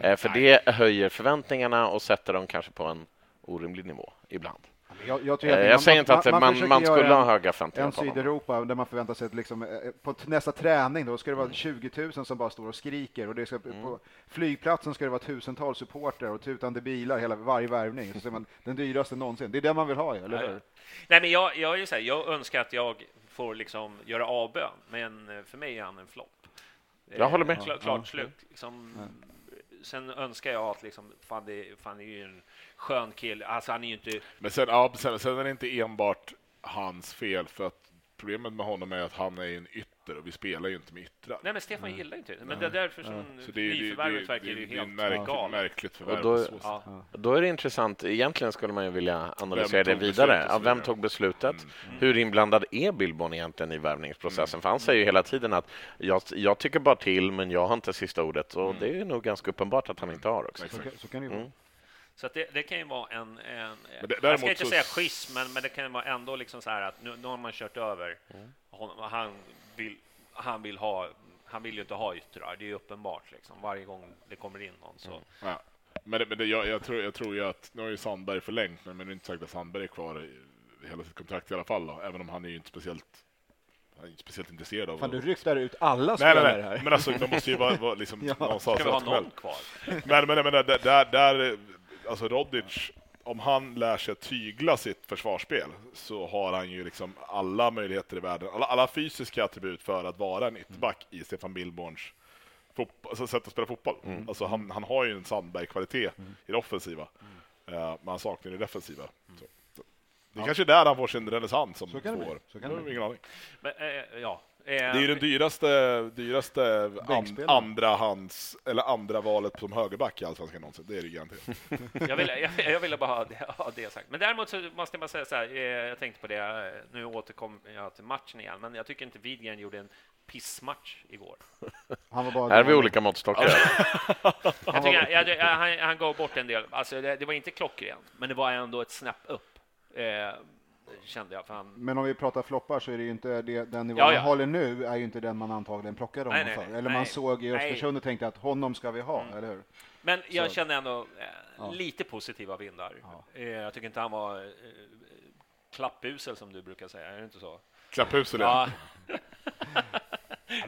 Eh, För det höjer förväntningarna och sätter dem kanske på en orimlig nivå ibland. Jag, jag, Eh, Jag man- säger inte man- att man, försöker man skulle ha höga förväntningar En på. Sydeuropa där man förväntar sig att liksom, eh, på t- nästa träning då ska Mm. det vara 20 000 som bara står och skriker och det ska, på flygplatsen ska det vara tusentals supportrar och tutande bilar hela varje värvning. Så ser man [LAUGHS] den dyraste någonsin. Det är det man vill ha, eller hur? Nej, men jag, jag, är så här, jag önskar att jag får liksom göra avbön, men eh, för mig är han en flopp. Eh, Jag håller med. Kla, Ja. klart slut. Liksom, sen önskar jag att liksom, fan, det, fan, det är ju en skön kille. Alltså, han är ju inte... Men sen, ja, sen, sen är det inte enbart hans fel, för att problemet med honom är att han är en ytter och vi spelar ju inte med yttrar. Nej, men Stefan gillar inte det. Men det är därför som det, nyförvärvet verkar ju helt märkligt, galet. märkligt förvärv. Och då-. Ja. Då är det intressant, egentligen skulle man ju vilja analysera det vidare. Ja, vem tog beslutet? Hur inblandad är Billborn egentligen i värvningsprocessen? För han säger ju hela tiden att jag, jag tycker bara till, men jag har inte sista ordet. Och det är nog ganska uppenbart att han inte har också. Så, kan- så kan det ju vara. Mm. Så att det, det kan ju vara en... en Men det- jag ska inte så- säga schism, men, men det kan ju vara ändå liksom så här att nu, nu har man kört över Mm. och Han vill, han vill ha... Han vill ju inte ha yttrar, det är ju uppenbart. Liksom. Varje gång det kommer in någon så... Ja. Men, det, men det, jag, jag, tror, jag tror ju att, nu har ju Sandberg förlängt, men, men det är inte säkert att Sandberg är kvar i, hela sitt kontrakt i alla fall, då, även om han är ju inte speciellt, han är inte speciellt intresserad av Fan, du ryktar ut alla Nej, spelare nej, nej. här. Men alltså, de måste ju vara, vara liksom [LAUGHS] Ja. någonstans Ska vi ha någon kvar? Men, men, men där, där, där, alltså Rodic, om han lär sig att tygla sitt försvarsspel så har han ju liksom alla möjligheter i världen, alla, alla fysiska attribut för att vara en ytterback i Stefan Billborns fotboll, alltså sätt att spela fotboll. Mm. Alltså han, han har ju en Sandberg-kvalitet i det offensiva, eh, men han saknar det defensiva. Så, så. Det är kanske är där han får sin renässans om Så kan det två år. Så kan det bli. ingen aning. Men, eh, ja. Det är ju den dyraste, dyraste an, Bänkspelare. andra hands, eller andra valet som högerback i Allsvenskan någonsin. Det är det garanterat. [LAUGHS] Jag ville, jag, jag ville bara ha det, ha det sagt. Men däremot så måste jag bara säga så här, eh, jag tänkte på det, eh, nu återkommer jag till matchen igen, men jag tycker inte Widgren gjorde en pissmatch igår. [LAUGHS] Han var bara Här är vi olika måttstockar. [LAUGHS] Jag tycker, jag, jag, han, han gav bort en del, alltså det, det var inte klockrent, men det var ändå ett snäpp upp, eh, kände jag. För han, Men om vi pratar floppar så är det ju inte det, den nivån Ja, ja. han håller nu är ju inte den man antagligen plockade honom nej, för. nej. Eller man Nej. såg i. Mm. Östersund och tänkte att honom ska vi ha, eller hur? men jag Så- kände ändå eh, Ja. lite positiva vindar. Eh, jag tycker inte han var eh, klappusel som du brukar säga, är det inte så? Klapphusel, Ja. [LAUGHS] [LAUGHS]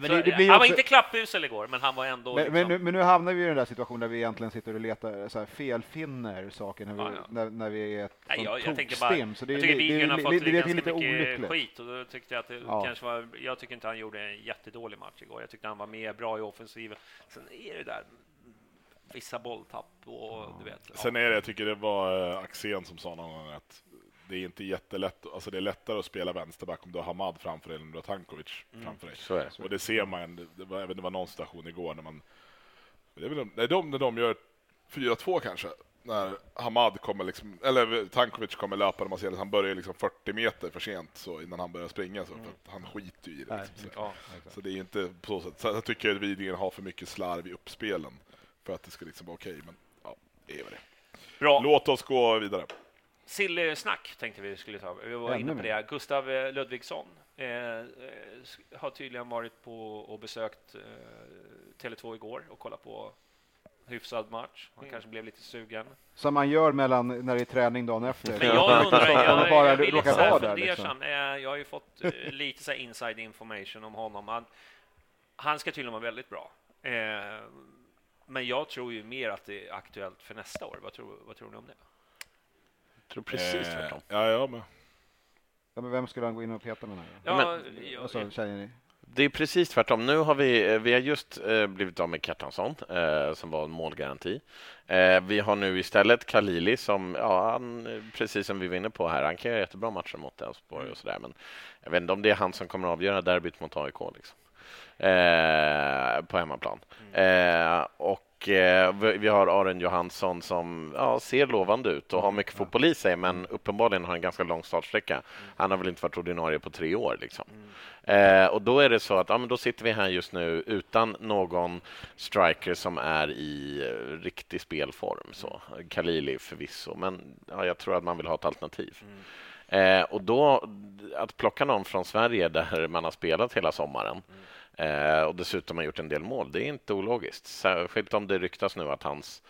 men Så, det- det blir han var också- inte klappusel igår, men han var ändå... Men, liksom, men, nu, men nu hamnar vi i den där situationen där vi egentligen sitter och letar, så här, felfinner saker när vi, Ja, ja. När, när vi är ett Nej, jag, jag tänker bara, tokstim. Så det, jag är tycker är har fått det, ganska lite mycket olyckligt. skit och då tyckte jag att det Ja. kanske var, jag tycker inte han gjorde en jättedålig match igår. Jag tyckte han var mer bra i offensiven. Sen är det där vissa bolltapp och du vet. ja. Sen är det, jag tycker det var eh, Axén som sa någon gång att det är inte jättelätt, alltså det är lättare att spela vänsterback om du har Hamad framför dig än om du har Tankovic framför dig. Så är det. Och det ser man, det- var, även det var någon situation igår när man, det är väl de, nej, de, när de gör 4-2 kanske, när Hamad kommer liksom, eller Tankovic kommer löpa och man ser att han börjar liksom 40 meter för sent så innan han börjar springa så, för att han skiter ju i det. Liksom. Så, Ja. så det är inte på så sätt. Så jag tycker att Widgren har för mycket slarv i uppspelen för att det ska liksom vara okej, men ja, det är väl det. Bra. Låt oss gå vidare. Sillsnack tänkte vi skulle ta. Vi var inne på det. Gustav eh, Ludvigsson eh, har tydligen varit på och besökt eh, Tele2 igår och kollat på hyfsad match. Han kanske blev lite sugen. Som man gör mellan när det är träning dagen efter. Men jag undrar, jag, bara jag, här vara där. Liksom. Eh, Jag har ju fått eh, lite så här inside information om honom. Han, han ska tydligen vara väldigt bra. Eh, Men jag tror ju mer att det är aktuellt för nästa år. Vad tror, vad tror ni om det? Jag tror precis Eh, tvärtom. Ja, jag med. Ja, men vem skulle han gå in och peta med? Den här? Ja, Men- jag- Alltså? Det är precis tvärtom. Nu har vi, eh, vi har just eh, blivit av med Kjartansson eh, som var en målgaranti. Eh, vi har nu istället Kalili som, ja, han, eh, precis som vi var inne på här, han kan göra jättebra matcher mot Elfsborg och sådär, men jag vet inte om det är han som kommer att avgöra derbyt mot AIK liksom. eh, på hemmaplan. Eh, och vi, vi har Aron Johansson som ja, ser lovande ut och har mycket fotboll i sig, men uppenbarligen har en ganska lång startsträcka. Han har väl inte varit ordinarie på tre år. Liksom. Eh, och då är det så att ja, men då sitter vi här just nu utan någon striker som är i eh, riktig spelform. Så. Khalili förvisso, men ja, jag tror att man vill ha ett alternativ. Eh, och då att plocka någon från Sverige där man har spelat hela sommaren eh, och dessutom har gjort en del mål, det är inte ologiskt. Särskilt om det ryktas nu att hans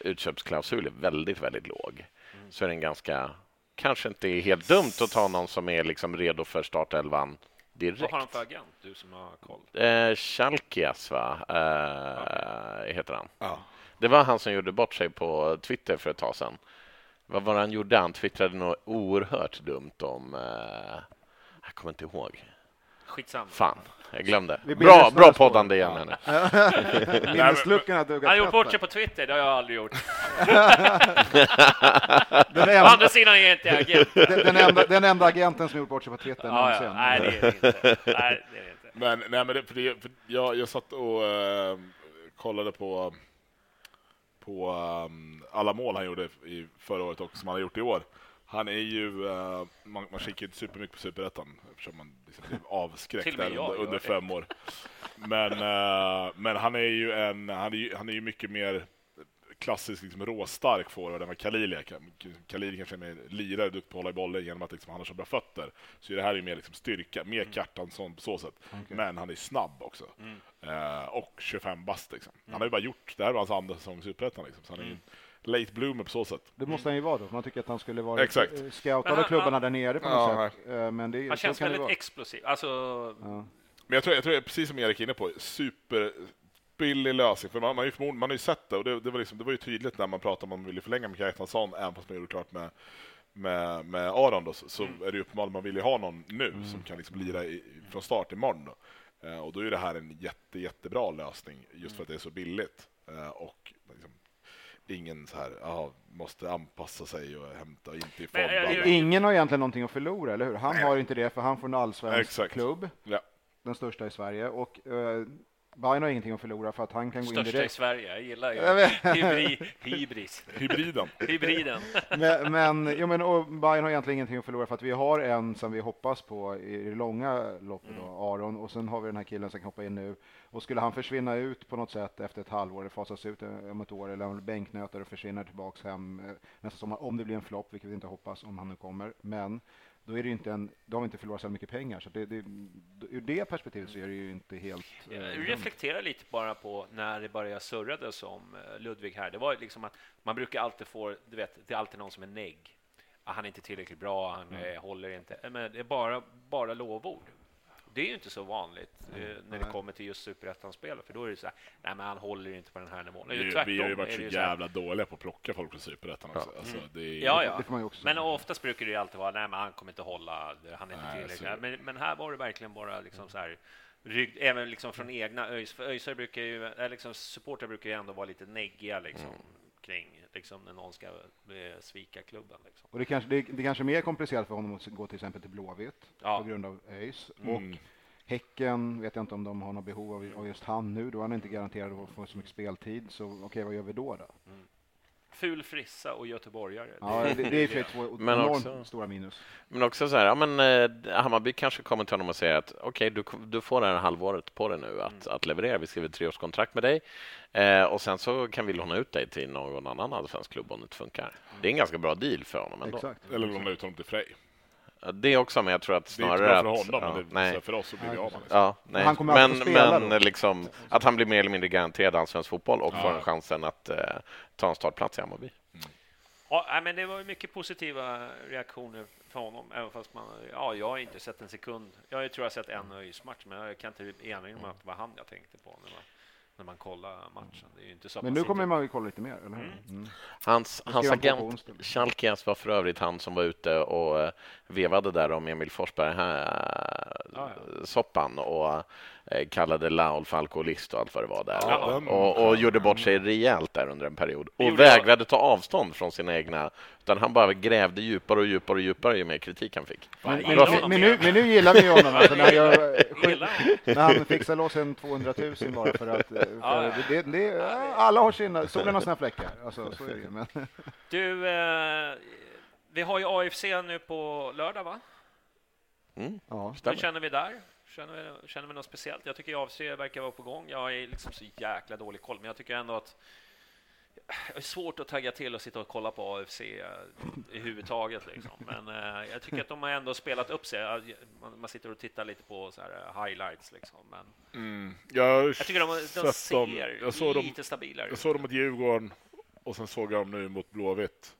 utköpsklausul är väldigt, väldigt låg. Så är den ganska, kanske inte är helt dumt att ta någon som är liksom redo för startelvan direkt. Vad har han för agent, du som har koll? Eh, Chalkias, va? Eh, heter han. Ja. Det var han som gjorde bort sig på Twitter för ett tag sedan. Vad var det han gjorde? Han twittrade något oerhört dumt om... Eh, jag kommer inte ihåg. Skitsamma. Fan, jag glömde. Bra, bra poddande igen här nu. [LAUGHS] Minnesluckan har duggat Han har gjort bort sig på Twitter, det har jag aldrig gjort. [LAUGHS] Den Å enda- andra sidan är jag inte agent. [LAUGHS] den, den, enda, den enda agenten som gjort bort sig på Twitter Ja, någonsin. ja. Nej, det är det inte. Nej, det är det inte. Men, nej, men det, för det, för jag, jag satt och eh, kollade på, på ehm, alla mål han gjorde i förra året och som han har gjort i år. Han är ju, eh, man, man kikar inte supermycket på Superettan eftersom man liksom blev avskräckt där under, under fem år. Men, eh, men han är ju en, han är ju, han är ju mycket mer klassisk liksom, råstark forward än vad Khalili är. Khalili kanske är mer lirare, duktig på att hålla i bollen genom att liksom, han har så bra fötter. Så det här är ju mer liksom, styrka, mer Mm. Kjartansson på så sätt. Men han är snabb också. Mm. Eh, och 25 bast liksom. Han har ju bara gjort, det här var hans andra säsong i Superettan liksom. Så han är ju en late bloomer på så sätt. Det måste han ju vara då, man tycker att han skulle vara Exakt. eh, scoutad Men av klubbarna han- där nere på Ja, något sätt. Eh, Men det, Han känns kan det väldigt vara. explosiv. Alltså, Ja. Men jag tror, jag tror precis som Erik är inne på, super billig lösning. För man, man, har ju man har ju sett det och det, det, var liksom, det var ju tydligt när man pratade om att man ville förlänga med Kjartansson, även fast man gjorde klart med, med, med Aron då, så, så är det ju uppenbarligen man vill ju ha någon nu som kan liksom lira i, från start imorgon. Då. Eh, och då är det här en jätte, jättebra lösning just för att det är så billigt. Eh, och liksom, ingen så här, aha, måste anpassa sig och hämta inte i form. eh, Ingen har egentligen någonting att förlora, eller hur? Han har inte det, för han får en allsvensk Exakt. klubb, Ja. den största i Sverige, och uh, Bayern har ingenting att förlora för att han kan gå in Största i direkt. Sverige, jag gillar ju vet. hybrid, hybris. Hybriden. hybriden. Men, men, jo, men och Bayern har egentligen ingenting att förlora för att vi har en som vi hoppas på i det långa loppet, då, Aron, och sen har vi den här killen som kan hoppa in nu. Och skulle han försvinna ut på något sätt efter ett halvår, eller fasas ut om ett år, eller han bänknötar och försvinner tillbaks hem eh, nästa sommar, om det blir en flopp, vilket vi inte hoppas, om han nu kommer. Men då är det inte en, då har vi inte förlorat så mycket pengar, så det, det, ur det perspektivet så är det ju inte helt... eh, Jag reflekterar lite bara på när det började surrades om eh, Ludvig här. Det var liksom att man brukar alltid få, du vet, det är alltid någon som är negg. Ah, Han är inte tillräckligt bra, han Mm. eh, håller inte. Men det är bara, bara lovord. Det är ju inte så vanligt eh, när det Nej. kommer till just superettan-spel, för då är det så här, nej men han håller inte på den här nivån. Vi, Eller vi tvärtom har ju varit är så det ju så här, jävla dåliga på att plocka folk från Superettan också. Alltså, det är, Ja, ja. Det får man ju också Men oftast brukar det ju alltid vara, nej men han kommer inte hålla, han är inte Nej, tillräckligt. så- Men, men här var det verkligen bara liksom så här, rygg, även liksom från egna ÖIS, för ÖISare brukar ju, liksom supportrar brukar ju ändå vara lite neggiga liksom kring liksom när någon ska eh, svika klubben liksom. Och det kanske, det, det kanske är mer komplicerat för honom att gå till exempel till Blåvitt Ja. på grund av ÖIS. Mm. Och Häcken vet jag inte om de har något behov av, av just han nu. Då är han inte garanterad att få så mycket speltid. Så okej, vad gör vi då? då? Ful frissa och göteborgare. Ja, det, det är sig två Men enormt också- stora minus. Men också så här, ja, men, eh, Hammarby kanske kommer till honom och säger att okej, du, du får det här halvåret på dig nu att, att leverera. Vi skriver ett treårskontrakt med dig eh, och sen så kan vi låna ut dig till någon annan allsvensk klubb om det inte funkar. Det är en ganska bra deal för honom ändå. Exakt. Eller låna ut honom till Frej. Ja, Det också, men jag tror att Det är inte snarare bra för att... honom, ja, men det, nej. för oss så blir vi Ja, av med liksom. Ja, nej. han kommer men spela men då. liksom, att han blir mer eller mindre garanterad allsvensk fotboll och Ja. får en chansen att eh, ta en startplats i Hammarby. Ja, nej, men det var ju mycket positiva reaktioner från honom, även fast man, ja, jag har inte sett en sekund. Jag tror jag har sett en ÖIS-match, men jag kan inte erinra mig att det var han jag tänkte på när man, kollar matchen. Det är ju inte så Men nu kommer man ju kolla lite mer, eller hur? Mm. Hans, Det hans skrev han på på agent. Schalkes var för övrigt han som var ute och eh, vevade där om Emil Forsberg här, Ja, soppan och eh, kallade Laul för alkoholist och allt vad det var där. Ja, och, och, gjorde bort sig rejält där under en period. Och vägrade ta avstånd från sina egna, utan han bara grävde djupare och djupare och djupare ju mer kritik han fick. Men, men, men, men, nu, men nu gillar vi honom. Alltså, när, jag, Jag när han fixar loss en 200 000 bara för att... För Ja, ja. Det, det, det, alla har sina, solen har sina fläckar. Alltså, så är det. Men, Du, eh, vi har ju AFC nu på lördag, va? Mm, ja. Hur känner vi där? Känner vi, känner vi något speciellt? Jag tycker AFC verkar vara på gång. Jag är liksom så jäkla dålig koll, men jag tycker ändå att det är svårt att tagga till och sitta och kolla på AFC eh, i huvudtaget. Liksom. Men eh, jag tycker att de har ändå spelat upp sig. Man, man sitter och tittar lite på så här, eh, highlights. Liksom. Men Mm. Jag, jag tycker de, de ser dem- jag såg dem, lite stabilare jag såg dem mot Djurgården och sen såg jag dem nu mot Blåvitt.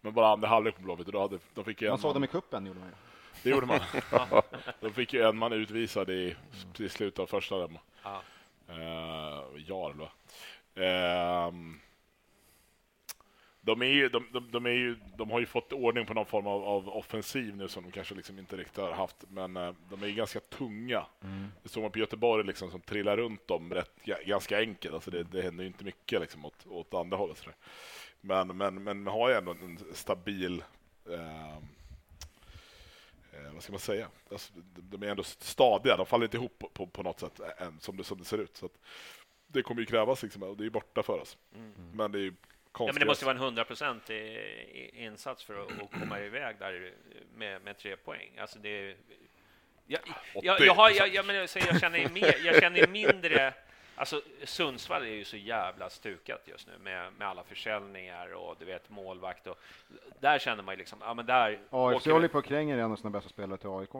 Men bara andra halvlek på Blåvitt och då hade, de fick Man såg dem i kuppen gjorde man ju. Det gjorde man. [LAUGHS] de fick ju en man utvisad i, i slutet av första. Dem. Ja. Uh, Jarl, va? Ehm, de, är ju, de, de, de, är ju, de har ju fått ordning på någon form av, av offensiv nu som de kanske liksom inte riktigt har haft, men eh, de är ju ganska tunga. Det såg man på Göteborg liksom, som trillar runt dem rätt, ga- ganska enkelt. Alltså det, det händer ju inte mycket liksom, åt, åt andra hållet. Men, men, men man har ju ändå en stabil ehm, eh, vad ska man säga? Alltså, de, de är ändå stadiga, de faller inte ihop på, på, på något sätt än, som, det, som det ser ut. Så att det kommer ju krävas, liksom, och det är borta för oss. Men det är ju Ja, konstigt. men det måste vara en 100 procent insats för att, komma iväg där med, med tre poäng. Alltså det, jag, jag, jag, har, jag, jag, men jag, säger, jag, känner mer, jag känner mindre... Alltså, Sundsvall är ju så jävla stukat just nu med, med alla försäljningar och du vet målvakt. Och, där känner man ju liksom, ja men där... AFC håller på att kränga en av sina bästa spelare till AIK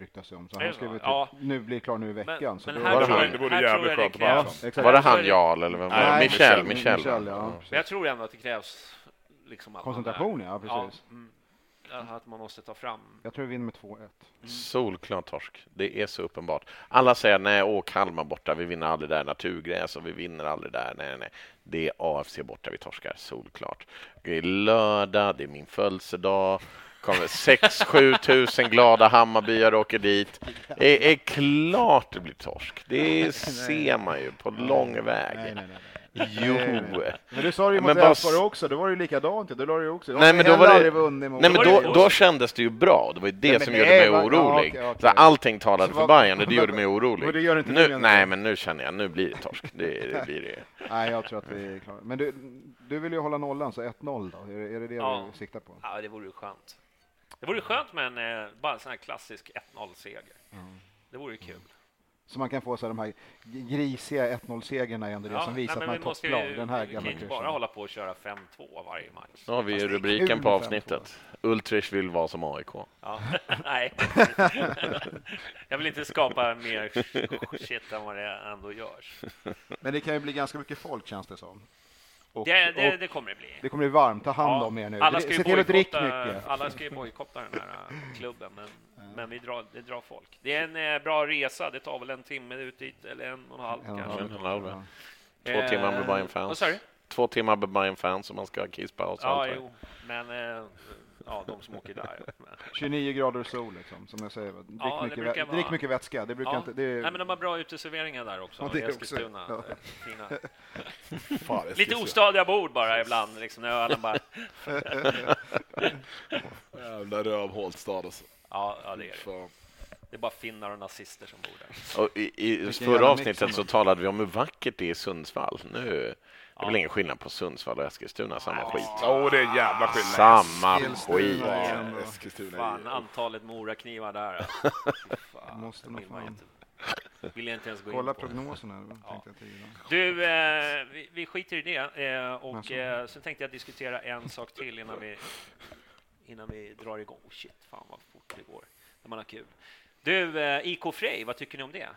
ryktas det om. Så han skulle typ, Ja. nu bli klar nu i veckan. så men här Var det han? Det vore här jävligt skönt att exakt. Var det Jag tror han Jarl eller vem var det? Michel? Michel, Michel, ja. Men jag tror ändå att det krävs liksom att Koncentration, ja, precis. mm, att man måste ta fram... Jag tror vi vinner med 2-1. Solklar torsk. Det är så uppenbart. Alla säger nej, åh Kalmar borta, vi vinner aldrig där. Naturgräs och vi vinner aldrig där. Nej, nej, nej. Det är AFC borta vi torskar, solklart. Det är lördag, det är min födelsedag. kommer 6-7 tusen glada Hammarbyare åker dit. Det är klart det blir torsk. Det ser man ju på lång väg. Nej, nej, nej. Jo. Men du sa det ju Men mot Elfsborg också, då var det ju likadant. Då du ju också. Nej, men då var det- Nej, men Då var då, det- kändes det ju bra. Det var ju det Nej, som gjorde mig va- ja, orolig. okej, okej. Så allting talade Så för vad- Bayern och det gjorde mig orolig. det gör inte nu, nej, men nu känner jag, nu blir det torsk. Det, det [LAUGHS] blir det. Nej, jag tror att vi är klara. Men du, du vill ju hålla nollan, så 1-0 då? Är, det- är det det Ja. du siktar på? Ja, det vore ju skönt. Det vore skönt med en, eh, bara en sån här klassisk 1-0-seger. Det vore ju kul. Så man kan få så här, de här grisiga 1-0-segrarna är ändå det som visar nej, att men man vi är måste topplag. Den här Vi kan gamla inte bara hålla på och köra 5-2 varje match. Har vi är rubriken på avsnittet. Ultrich vill vara som AIK. Ja, [LAUGHS] nej. [LAUGHS] Jag vill inte skapa mer shit än vad det ändå görs. Men det kan ju bli ganska mycket folk känns det som. Och, Det, det, det kommer det bli. det kommer bli varmt, ta hand Ja, om er nu. Alla ska ju Se till att dricka bojkotta, mycket. alla ska ju bojkotta den här äh, klubben, men, men vi drar, det drar folk. Det är en eh, bra resa, det tar väl en timme ut dit, eller en och en halv En och en kanske. halv. En och en halv, ja. Två Eh, timmar med Bayern fans. du? Två timmar med Bayern fans om man ska ha kisspaus. och Ja, jo, men eh, ja, de som åker där. Men, 29 grader sol liksom, som jag säger. Drick, Ja, det mycket, vä- vara- drick mycket vätska. Det brukar ja. inte... Det är, Nej, men de har bra uteserveringar där också, Ja, det i också. Ja. Fina. [LAUGHS] Fan, är Lite ostadiga bord bara ibland, liksom, när ölen bara... [LAUGHS] Jävla rövhålsstad alltså. Ja, ja, det är det. Det är bara finnar och nazister som bor där. Och i, i förra avsnittet så talade vi om hur vackert det är i Sundsvall. Nu det är väl Ja. ingen skillnad på Sundsvall och Eskilstuna, samma Nej, skit. Åh, det är jävla skillnad. Samma Eskilstuna skit. Ja, Eskilstuna Fan, antalet moraknivar där. [LAUGHS] Fan, Måste man fan. inte, vill jag inte ens gå Kolla in på. prognoserna. Ja. Du, eh, vi, vi skiter i det. Eh, och eh, sen tänkte jag diskutera en sak till innan vi, innan vi drar igång. Oh, shit, fan vad fort det går när man har kul. Du, eh, IK Frej, vad tycker ni om det?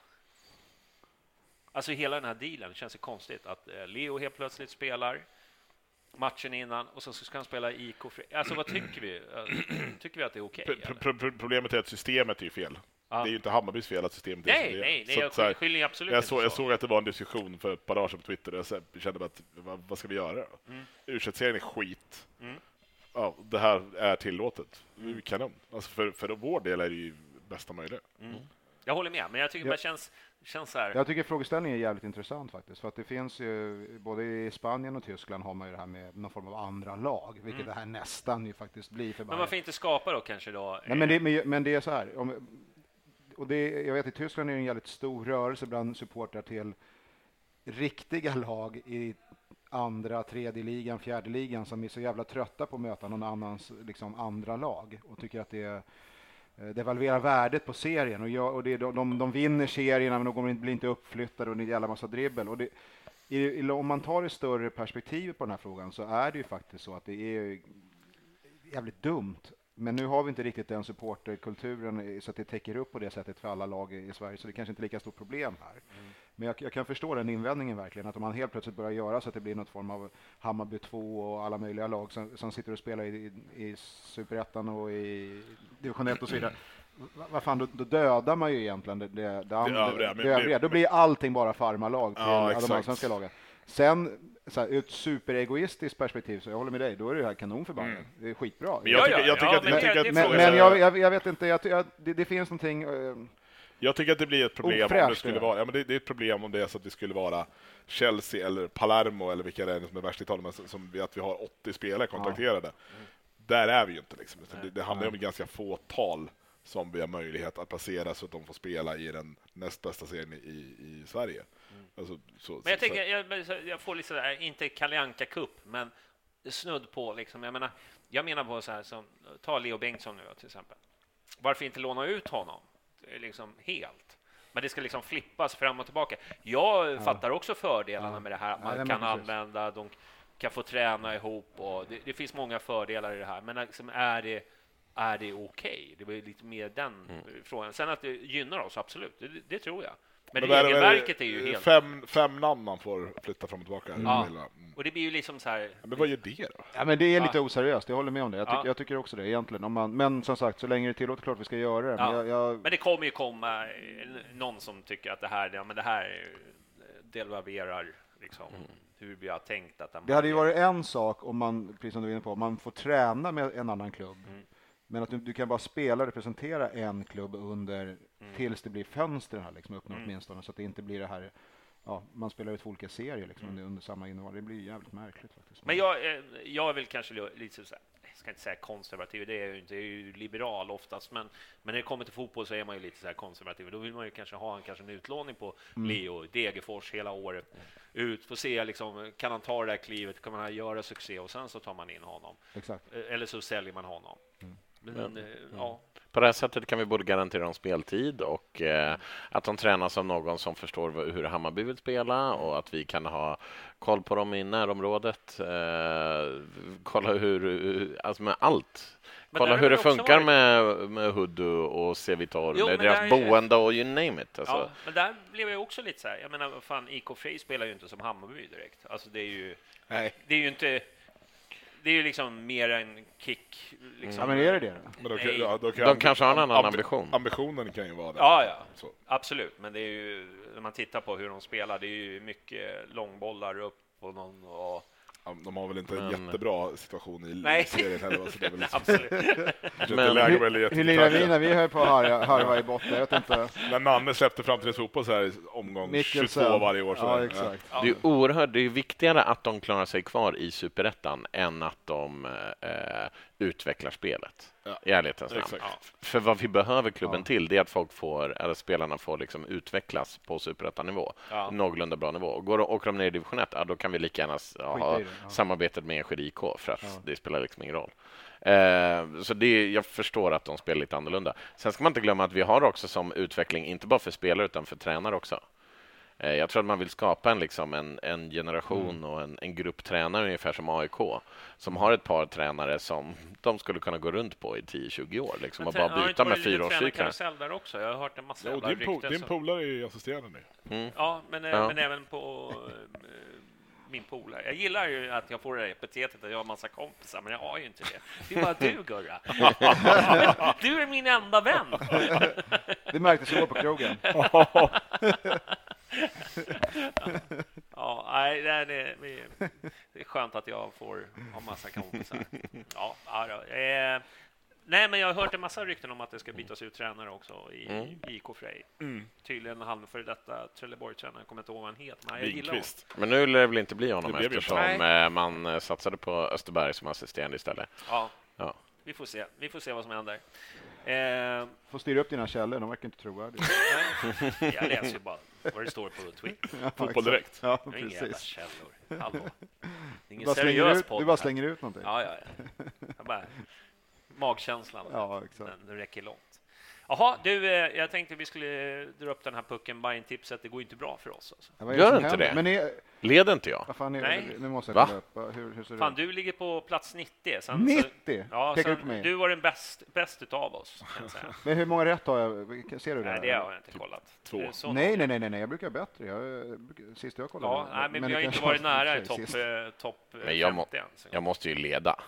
Alltså hela den här dealen känns det konstigt att eh, Leo helt plötsligt spelar matchen innan och så ska han spela IK Frej. Alltså vad tycker vi? Eh, Tycker vi att det är okej? Eller? pro- pro- Problemet är att systemet är ju fel. Ja. Det är ju inte Hammarbys fel att systemet är som Nej, det är. nej, nej Så jag så skyller absolut jag, inte såg, jag så. såg att det var en diskussion för ett par dagar sedan på Twitter och jag så- kände att vad, vad ska vi göra? Mm. u serien är skit. Mm. Ja, det här är tillåtet. Ju Kanon. Alltså för, för vår del är det ju bästa möjliga. Jag håller med, men jag tycker Ja. det känns, känns så här... Jag tycker frågeställningen är jävligt intressant faktiskt. För att det finns ju, både i Spanien och Tyskland har man ju det här med någon form av andra lag, vilket det här nästan ju faktiskt blir för Men varför inte skapa då kanske då? Nej, men, det, men, men det är så här. Om, och det, jag vet i Tyskland är det en jävligt stor rörelse bland supportrar till riktiga lag i andra, tredje ligan, fjärde ligan som är så jävla trötta på att möta någon annans liksom, andra lag och tycker att det är devalverar värdet på serien och, jag, och det, de, de, de vinner serierna men de blir inte uppflyttade och det är en jävla massa dribbel. Och det, i, i, om man tar det större perspektivet på den här frågan så är det ju faktiskt så att det är jävligt dumt. Men nu har vi inte riktigt den supporterkulturen eh, så att det täcker upp på det sättet för alla lag i i Sverige, så det kanske inte är lika stort problem här. Mm. Men jag, jag kan förstå den invändningen verkligen, att om man helt plötsligt börjar göra så att det blir något form av Hammarby 2 och alla möjliga lag som, som sitter och spelar i, i, i Superettan och i division 1 och så vidare. Va- Vad fan, då, då dödar man ju egentligen det, det, det, andra, övriga, det, men- övriga. Då blir allting bara farmarlag till Ja, de allsvenska lagen. Sen, så här, ur ett superegoistiskt perspektiv, så jag håller med dig, då är det här kanon för Bayern. Det är skitbra. Mm. Men jag Ja, tycker, att, men jag det- det vet inte, jag, jag, det, det finns någonting... Jag tycker att det blir ett problem om det skulle det. vara, ja, men det, det är ett problem om det är så att det skulle vara Chelsea eller Palermo eller vilka det är som är värst i Italien, men som- som vi- att vi har 80 spelare kontrakterade. Där är vi ju inte liksom. Det, det handlar ju om ganska få tal som vi har möjlighet att placera så att de får spela i den näst bästa serien i, i Sverige. Alltså, så, Men jag så, tänker, jag, jag får lite sådär, inte Kalle Anka Cup, men snudd på liksom. Jag menar, jag menar på så här som, ta Leo Bengtsson nu då, till exempel. Varför inte låna ut honom liksom helt? Men det ska liksom flippas fram och tillbaka. Jag fattar också fördelarna med det här. att Ja, Man nej, kan använda, de kan få träna ihop och det, det finns många fördelar i det här. Men liksom, är det är det okej? Det var lite mer den frågan. Sen att det gynnar oss, absolut, det, det tror jag. Men, det- vad är regelverket är ju helt... Fem, fem namn man får flytta fram och tillbaka. Ja. Mm. Och det blir ju liksom så här... Ja, Men vad gör det då? Ja, men det är lite Ja. oseriöst, jag håller med om det. Jag, tycker- Ja. jag tycker också det egentligen. Om man, men som sagt, så länge det är tillåtet, klart vi ska göra det. Men Ja. jag, jag, Men det kommer ju komma någon som tycker att det här, ja, men det här devalverar liksom hur vi har tänkt att det hade ju varit en sak om man, precis som du är inne på, man får träna med en annan klubb. Mm. Men att du, du kan bara spela och representera en klubb under tills det blir fönster här liksom öppna Mm. åtminstone så att det inte blir det här Ja, man spelar ut två olika serier liksom under, under samma innehav. Det blir jävligt märkligt faktiskt. Men jag, eh, jag är väl kanske li- lite så här, jag ska inte säga konservativ, det är jag ju inte, jag är ju liberal oftast, men, men när det kommer till fotboll så är man ju lite så här konservativ. Då vill man ju kanske ha en, kanske en utlåning på Leo Degerfors hela året ut, få se liksom, kan han ta det där klivet, kan han göra succé och sen så tar man in honom. Exakt. Eh, Eller så säljer man honom. Men, eh, ja. På det här sättet kan vi både garantera dem speltid och eh, att de tränas av någon som förstår hur Hammarby vill spela och att vi kan ha koll på dem i närområdet. Eh, kolla hur, hur- alltså med allt. Men Kolla hur det funkar varit- med, med Hudu och Sevitor, Jo, men deras där är- boende och you name it. Alltså. Ja, men där blev jag också lite så här, jag menar, vad fan, IK Frej spelar ju inte som Hammarby direkt. Alltså det är ju, Nej. det är ju inte, det är ju liksom mer en kick. Liksom. Ja, men är det det? Men då kan, Nej. ja, då kan De kanske har en annan ambi- ambition. Ambitionen kan ju vara det. Ja, ja, Så. absolut. Men det är ju, när man tittar på hur de spelar, det är ju mycket långbollar upp och någon och... De har väl inte en Men- jättebra situation i Nej. serien heller. Så det är väl [LAUGHS] liksom, Absolut. Men- Hur, hur lirar vi när vi höll på att harva, i botten? Jag vet inte. När Nanne släppte framtidens fotboll så här i omgång Mikkelsen. 22 varje år. Så Ja, exakt. Ja. Det är oerhört, det är viktigare att de klarar sig kvar i superettan än att de eh, utvecklar spelet. Ja. I ärlighetens namn. Exakt. För vad vi behöver klubben Ja. till, det är att folk får, eller spelarna får liksom utvecklas på superettanivå. Ja. Någorlunda bra nivå. Och Går åker de ner i division 1, ja, då kan vi lika gärna ja, ha ja. samarbetet med Enskede IK, för att Ja. det spelar liksom ingen roll. Eh, så det, jag förstår att de spelar lite annorlunda. Sen ska man inte glömma att vi har också som utveckling, inte bara för spelare utan för tränare också. Eh, Jag tror att man vill skapa en, liksom en, en generation Mm. och en, en grupp tränare ungefär som AIK som har ett par tränare som de skulle kunna gå runt på i 10-20 år liksom, och bara byta med fyraårscyklar. där också. Jag har hört en massa jävla din, po- din polare är ju assisterande nu. Mm. Ja, men, eh, Ja. men även på eh, min polare. Jag gillar ju att jag får det epitetet att jag har massa kompisar, men jag har ju inte det. Det är bara du, Gurra. [LAUGHS] du är min enda vän. [LAUGHS] [LAUGHS] Det märktes igår på krogen. Ja, nej, det är, det, det är skönt att jag får ha massa kompisar. Ja, ja, eh, nej, men jag har hört en massa rykten om att det ska bytas ut tränare också i Mm. IK Frej. Tydligen han för detta Trelleborg-tränare, jag kommer inte ihåg vad han heter, men jag gillar honom. Men nu lär det väl inte bli honom eftersom eh, man eh, satsade på Österberg som assisterande istället. Ja, Ja. vi får se. Vi får se vad som händer. Eh, Får styra upp dina källor, de verkar inte trovärdiga. jag läser ju bara vad det står på Twitter. [LAUGHS] Ja, Fotboll direkt. Ja, Jag har inga jävla källor. Hallå. Det är Du ingen bara, slänger seriös ut, podd. du bara här. slänger ut någonting. Ja, ja, ja. Jag bara, magkänslan. Ja, exakt. Den, den räcker långt. Jaha, du, eh, jag tänkte vi skulle dra upp den här pucken Bajen-tipset. Det går inte bra för oss. Alltså. Ja, Gör inte det? Men är, Leder inte jag? fan är Nej. Nu måste jag Va? upp. Hur, hur Fan, du ligger på plats 90. Sen, så- 90? Ja, Pekar sen, mig. du var den bäst, bäst utav oss. [LAUGHS] Men hur många rätt har jag? Ser du det? Nej, det har jag inte kollat. Två. Så- Nej, nej, nej, nej, nej, jag brukar bättre. Jag, brukar, sist jag kollade. Ja, nej, men, vi det har inte varit var nära [LAUGHS] topp eh, top eh, Men jag må- 50 än. så- Jag måste ju leda.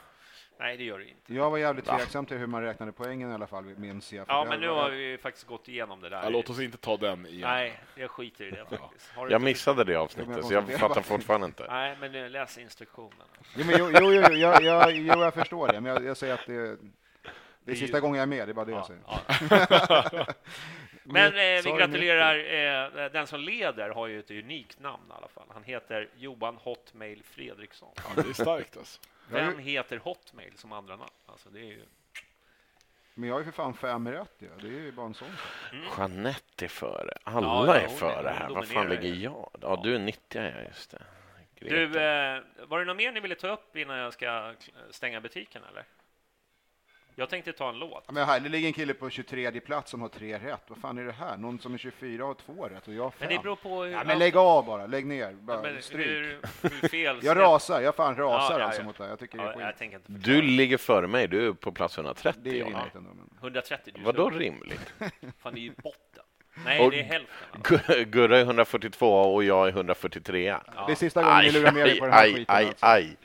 Nej, det gör du inte. Jag var jävligt tveksam till hur man räknade poängen i alla fall, minns jag. Ja, men nu har vi faktiskt gått igenom det där. Ja, låt oss inte ta den igen. Nej, jag skiter i det faktiskt. Har du Jag inte- missade det avsnittet, så jag fattar fortfarande inte. Nej, men läs instruktionerna. Jo, men, jo, jo, jo, jag, jag, jo, jag förstår det, men jag, jag säger att det, det är sista gången jag är med, det är bara det jag Ja, säger. ja. [LAUGHS] Men eh, vi Sorry, gratulerar. Eh, den som leder har ju ett unikt namn i alla fall. Han heter Johan Hotmail Fredriksson. Ja, det är starkt alltså. Vem heter Hotmail som andra namn? Alltså, det är ju... Men jag ju för fan fem rätt ju. Det är ju bara en sån sak. Jeanette är före. Ja, Alla ja, är hon är- före hon här. Vad fan ligger ju. jag? Ja, du är 90, ja, just det. Du, Greta. eh, var det något mer ni ville ta upp innan jag ska stänga butiken, eller? Jag tänkte ta en låt. Men här, det ligger en kille på 23 plats som har tre rätt. Vad fan är det här? Någon som är 24 har två rätt och jag har fem. Men det beror på hur... ja, men lägg av bara, lägg ner. Bara, men stryk. hur, hur fel... [LAUGHS] Jag rasar, jag fan rasar Ja, ja, alltså ja. mot det här. Jag tycker det är skit. jag tänker inte Du ligger före mig. Du är på plats 130, Det är rimligt ändå. Men... 130. Du Vadå rimligt? [LAUGHS] Fan, det är ju botten. Nej, Och- det är hälften. Gu- Gurra är 142 och jag är 143. Ja. Det är sista gången ni lurar med mig på den här aj, skiten. aj, alltså. aj.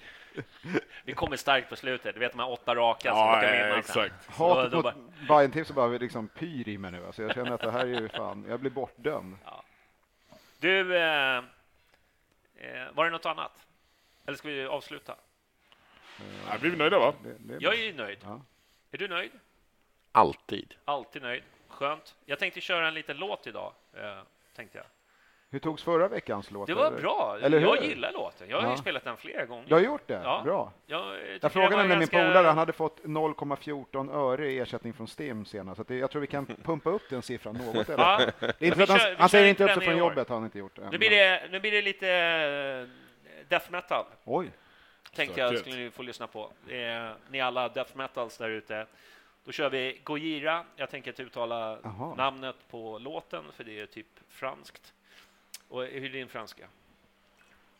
Vi kommer starkt på slutet. Du vet de här åtta raka som Ja, ska ja, vinna. exakt. Hatet mot Bajen-tips bara liksom pyr i mig nu. Alltså jag känner att det här är ju fan, jag blir bortdömd. Du, eh, eh, var det något annat? Eller ska vi avsluta? Ja, blir vi nöjda va? Det, det är Jag är ju nöjd. Ja. Är du nöjd? Alltid. Alltid nöjd. Skönt. Jag tänkte köra en liten låt idag, eh, tänkte jag. Hur togs förra veckans låt? Det var över? bra. Eller jag hur? gillar låten. Jag har ju Ja. spelat den flera gånger. Du har gjort det? Ja. Bra. Jag, Jag frågade var nämligen ganska- min polare, han hade fått 0,14 öre i ersättning från STIM senast. Så att det, jag tror vi kan pumpa upp den siffran något. eller? Ja. Det är inte han, kör- han säger inte upp sig från jobbet, har han inte gjort. än. Nu blir det, nu blir det lite eh, death metal. Oj, Tänkte jag skulle ni få lyssna på. Eh, ni alla death metals där ute. Då kör vi Gojira. Jag tänker inte uttala Jaha. namnet på låten, för det är typ franskt. Och hur är din franska?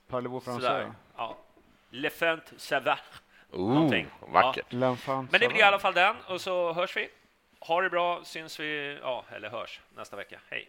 parlez-vous français? Ja. Le Fent Savage. Ooh, Någonting. vackert. L'enfant Men det blir i alla fall den, och så hörs vi. Ha det bra, syns vi, ja, eller hörs nästa vecka. Hej!